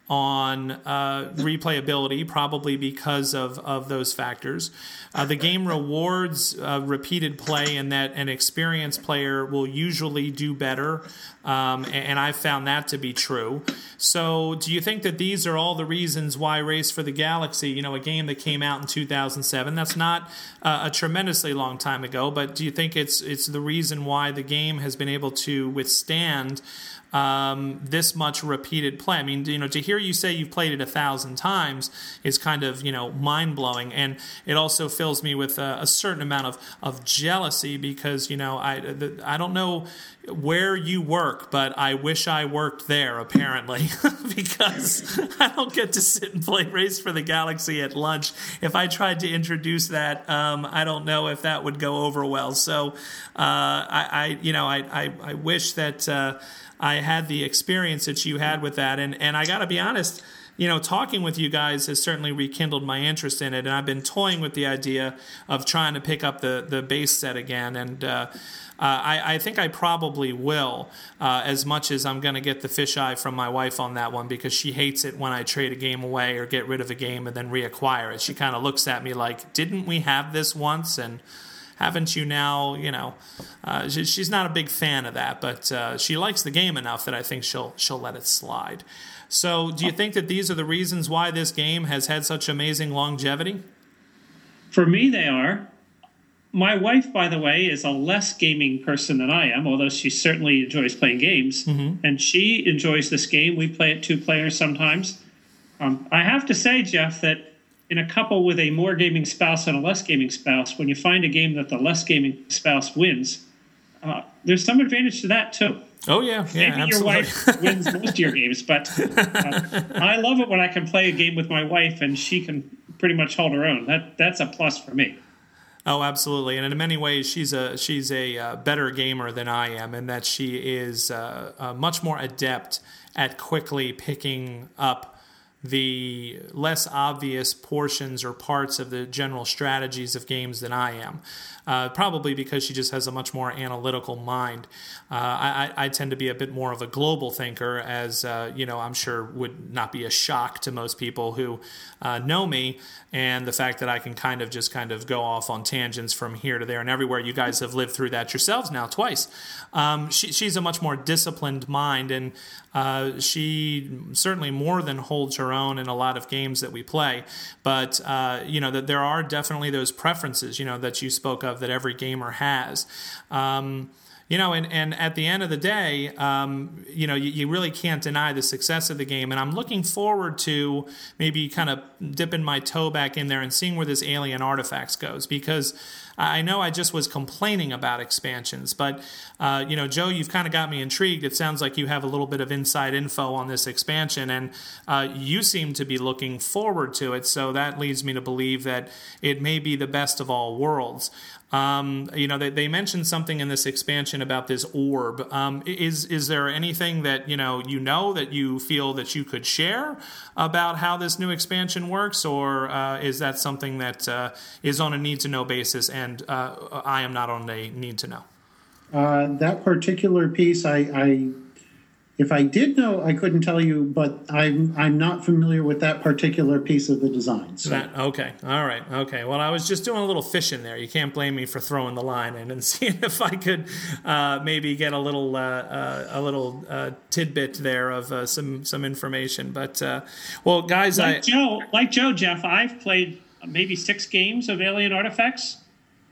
on uh, replayability, probably because of, of those factors. Uh, the game rewards uh, repeated play, and that an experienced player will usually do better. Um, and, and I've found that to be true. So, do you think that these are all the reasons why Race for the Galaxy, you know, a game that came out in 2007, that's not uh, a tremendously long time ago, but do you think it's it's the reason why the game has been able to withstand? Um, this much repeated play. I mean, you know, to hear you say you've played it a thousand times is kind of you know mind blowing, and it also fills me with a, a, certain amount of of jealousy because you know I the, I don't know where you work, but I wish I worked there apparently because I don't get to sit and play Race for the Galaxy at lunch. If I tried to introduce that, um, I don't know if that would go over well. So uh, I, I, you know I I, I wish that. Uh, I had the experience that you had with that. And, and I got to be honest, you know, talking with you guys has certainly rekindled my interest in it. And I've been toying with the idea of trying to pick up the, the base set again. And uh, uh, I, I, think I probably will, uh, as much as I'm going to get the fisheye from my wife on that one because she hates it when I trade a game away or get rid of a game and then reacquire it. She kind of looks at me like, didn't we have this once? And haven't you now? You know, uh, she, she's not a big fan of that, but uh, she likes the game enough that I think she'll she'll let it slide. So, do you think that these are the reasons why this game has had such amazing longevity? For me, they are. My wife, by the way, is a less gaming person than I am, although she certainly enjoys playing games. Mm-hmm. And she enjoys this game. We play it two players sometimes. Um, I have to say, Jeff, that in a couple with a more gaming spouse and a less gaming spouse, when you find a game that the less gaming spouse wins, uh, there's some advantage to that too. Oh yeah, yeah, maybe absolutely. your wife wins most of your games, but uh, I love it when I can play a game with my wife and she can pretty much hold her own. That that's a plus for me. Oh, absolutely, and in many ways, she's a she's a uh, better gamer than I am, in that she is uh, uh, much more adept at quickly picking up the less obvious portions or parts of the general strategies of games than I am. Uh, probably because she just has a much more analytical mind. Uh, I, I, tend to be a bit more of a global thinker, as uh, you know, I'm sure would not be a shock to most people who uh, know me, and the fact that I can kind of just kind of go off on tangents from here to there and everywhere. You guys have lived through that yourselves now twice. Um, she, she's a much more disciplined mind, and uh, she certainly more than holds her own in a lot of games that we play. But uh, you know that there are definitely those preferences, you know, that you spoke of that every gamer has. Um, you know, and, and at the end of the day, um, you know, you, you, really can't deny the success of the game. And I'm looking forward to maybe kind of dipping my toe back in there and seeing where this Alien Artifacts goes because I know I just was complaining about expansions, but uh, you know, Joe, you've kind of got me intrigued. It sounds like you have a little bit of inside info on this expansion, and uh, you seem to be looking forward to it. So that leads me to believe that it may be the best of all worlds. Um, you know, they, they, mentioned something in this expansion about this orb. Um, is is there anything that you know you know that you feel that you could share about how this new expansion works, or uh, is that something that uh, is on a need to know basis and uh, I am not on a need to know? Uh, that particular piece, I, I if I did know, I couldn't tell you, but I'm I'm not familiar with that particular piece of the design. So. That, okay, all right, okay. Well, I was just doing a little fishing there. You can't blame me for throwing the line in and seeing if I could uh, maybe get a little uh, uh, a little uh, tidbit there of uh, some some information. But uh, well, guys, like I, Joe, like Joe, Jeff, I've played maybe six games of Alien Artifacts,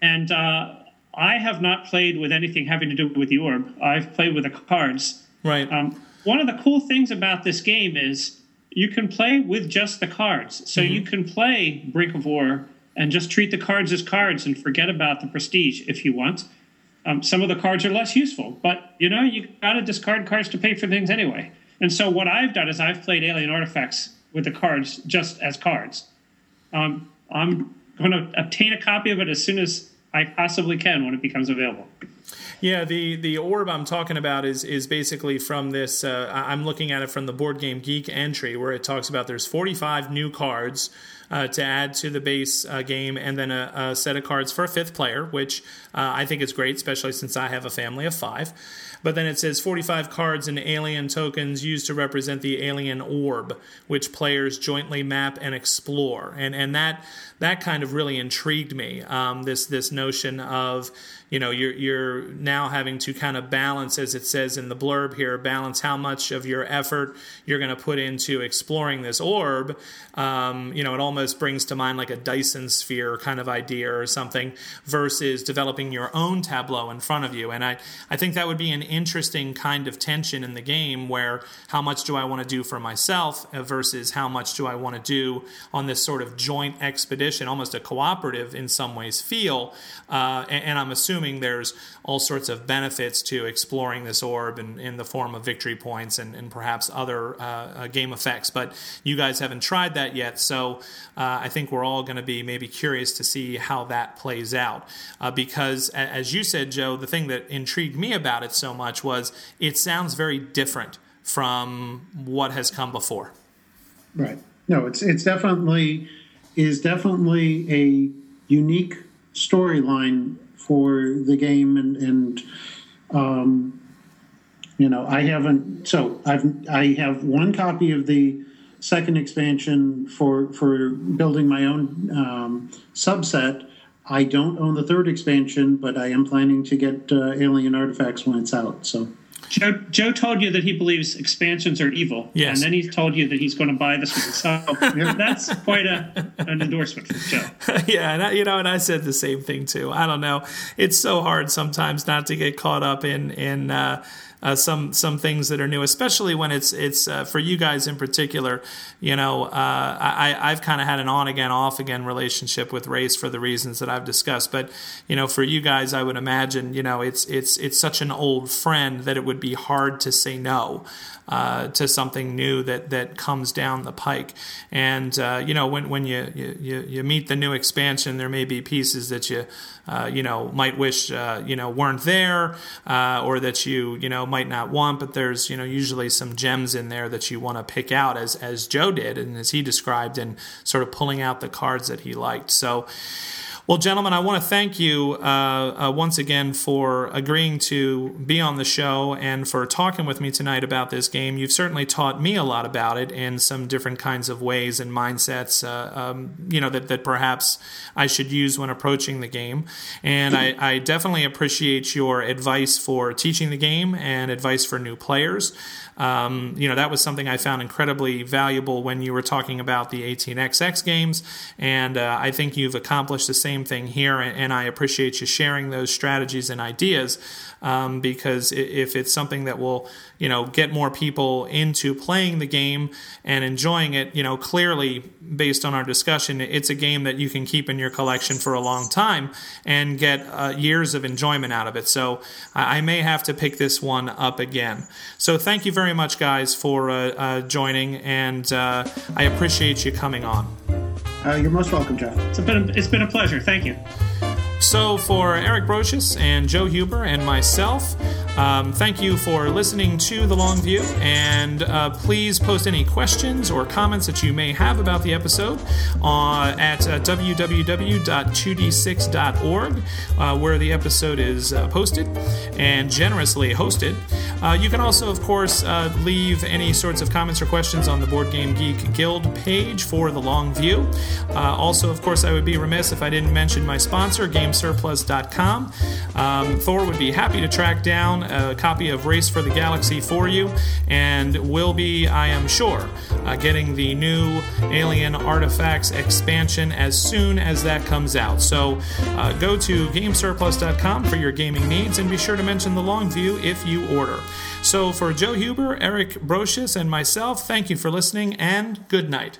and I have not played with anything having to do with the orb. I've played with the cards Right. Um, one of the cool things about this game is you can play with just the cards. So mm-hmm. you can play Brink of War and just treat the cards as cards and forget about the prestige if you want. Um, some of the cards are less useful, but you know you got to discard cards to pay for things anyway. And so what I've done is I've played Alien Artifacts with the cards just as cards. Um, I'm going to obtain a copy of it as soon as I possibly can when it becomes available. Yeah, the the orb I'm talking about is is basically from this. Uh, I'm looking at it from the Board Game Geek entry where it talks about there's 45 new cards. Uh, to add to the base uh, game, and then a, a, set of cards for a fifth player, which uh, I think is great, especially since I have a family of five. But then it says 45 cards and alien tokens used to represent the alien orb, which players jointly map and explore. And and that that kind of really intrigued me. Um, this this notion of you know you're you're now having to kind of balance as it says in the blurb here balance how much of your effort you're going to put into exploring this orb um, you know it almost brings to mind like a dyson sphere kind of idea or something versus developing your own tableau in front of you and i i think that would be an interesting kind of tension in the game where how much do i want to do for myself versus how much do i want to do on this sort of joint expedition almost a cooperative in some ways feel uh, and, and i'm assuming there's all sorts of benefits to exploring this orb in, in the form of victory points and, and perhaps other uh, uh, game effects. But you guys haven't tried that yet, so uh, I think we're all going to be maybe curious to see how that plays out. Uh, because, as you said, Joe, the thing that intrigued me about it so much was it sounds very different from what has come before. Right. No, it's it's definitely is definitely a unique storyline for the game, and and um, you know I haven't. So I've I have one copy of the second expansion for for building my own um, subset. I don't own the third expansion, but I am planning to get uh, Alien Artifacts when it's out. So Joe, Joe told you that he believes expansions are evil. Yes. And then he told you that he's going to buy this one. So that's quite a, an endorsement from Joe. yeah, and I, you know, and I said the same thing too. I don't know. It's so hard sometimes not to get caught up in in uh, uh, some some things that are new, especially when it's it's uh, for you guys in particular. You know, uh, I I've kind of had an on again off again relationship with race for the reasons that I've discussed. But you know, for you guys, I would imagine you know it's it's it's such an old friend that it would be hard to say no uh, to something new that that comes down the pike. And uh, you know, when when you, you you meet the new expansion, there may be pieces that you uh, you know might wish uh, you know weren't there, uh, or that you you know might not want. But there's you know usually some gems in there that you want to pick out, as as Joe did, and as he described, and sort of pulling out the cards that he liked. So. Well, gentlemen, I want to thank you uh, uh, once again for agreeing to be on the show and for talking with me tonight about this game. You've certainly taught me a lot about it in some different kinds of ways and mindsets, uh, um, you know, that, that perhaps I should use when approaching the game. And I, I definitely appreciate your advice for teaching the game and advice for new players. Um, you know, that was something I found incredibly valuable when you were talking about the 18xx games, and uh, I think you've accomplished the same thing here, and I appreciate you sharing those strategies and ideas um, because if it's something that will, you know, get more people into playing the game and enjoying it, you know, clearly based on our discussion, it's a game that you can keep in your collection for a long time and get uh, years of enjoyment out of it. So I may have to pick this one up again. So thank you very much, guys, for uh, uh, joining, and uh, I appreciate you coming on. Uh, you're most welcome, Jeff. It's been a, it's been a pleasure. Thank you. So, for Eric Brosius and Joe Huber and myself, um, thank you for listening to The Long View. And uh, please post any questions or comments that you may have about the episode uh, at uh, www.2d6.org, uh, where the episode is uh, posted and generously hosted. Uh, you can also, of course, leave any sorts of comments or questions on the Board Game Geek Guild page for The Long View. also, of course, I would be remiss if I didn't mention my sponsor, Game gamesurplus.com. Um, Thor would be happy to track down a copy of Race for the Galaxy for you, and will be, I am sure, uh, getting the new Alien Artifacts expansion as soon as that comes out. So uh, go to gamesurplus.com for your gaming needs, and be sure to mention the long view if you order. So for Joe Huber, Eric Brosius, and myself, thank you for listening, and good night.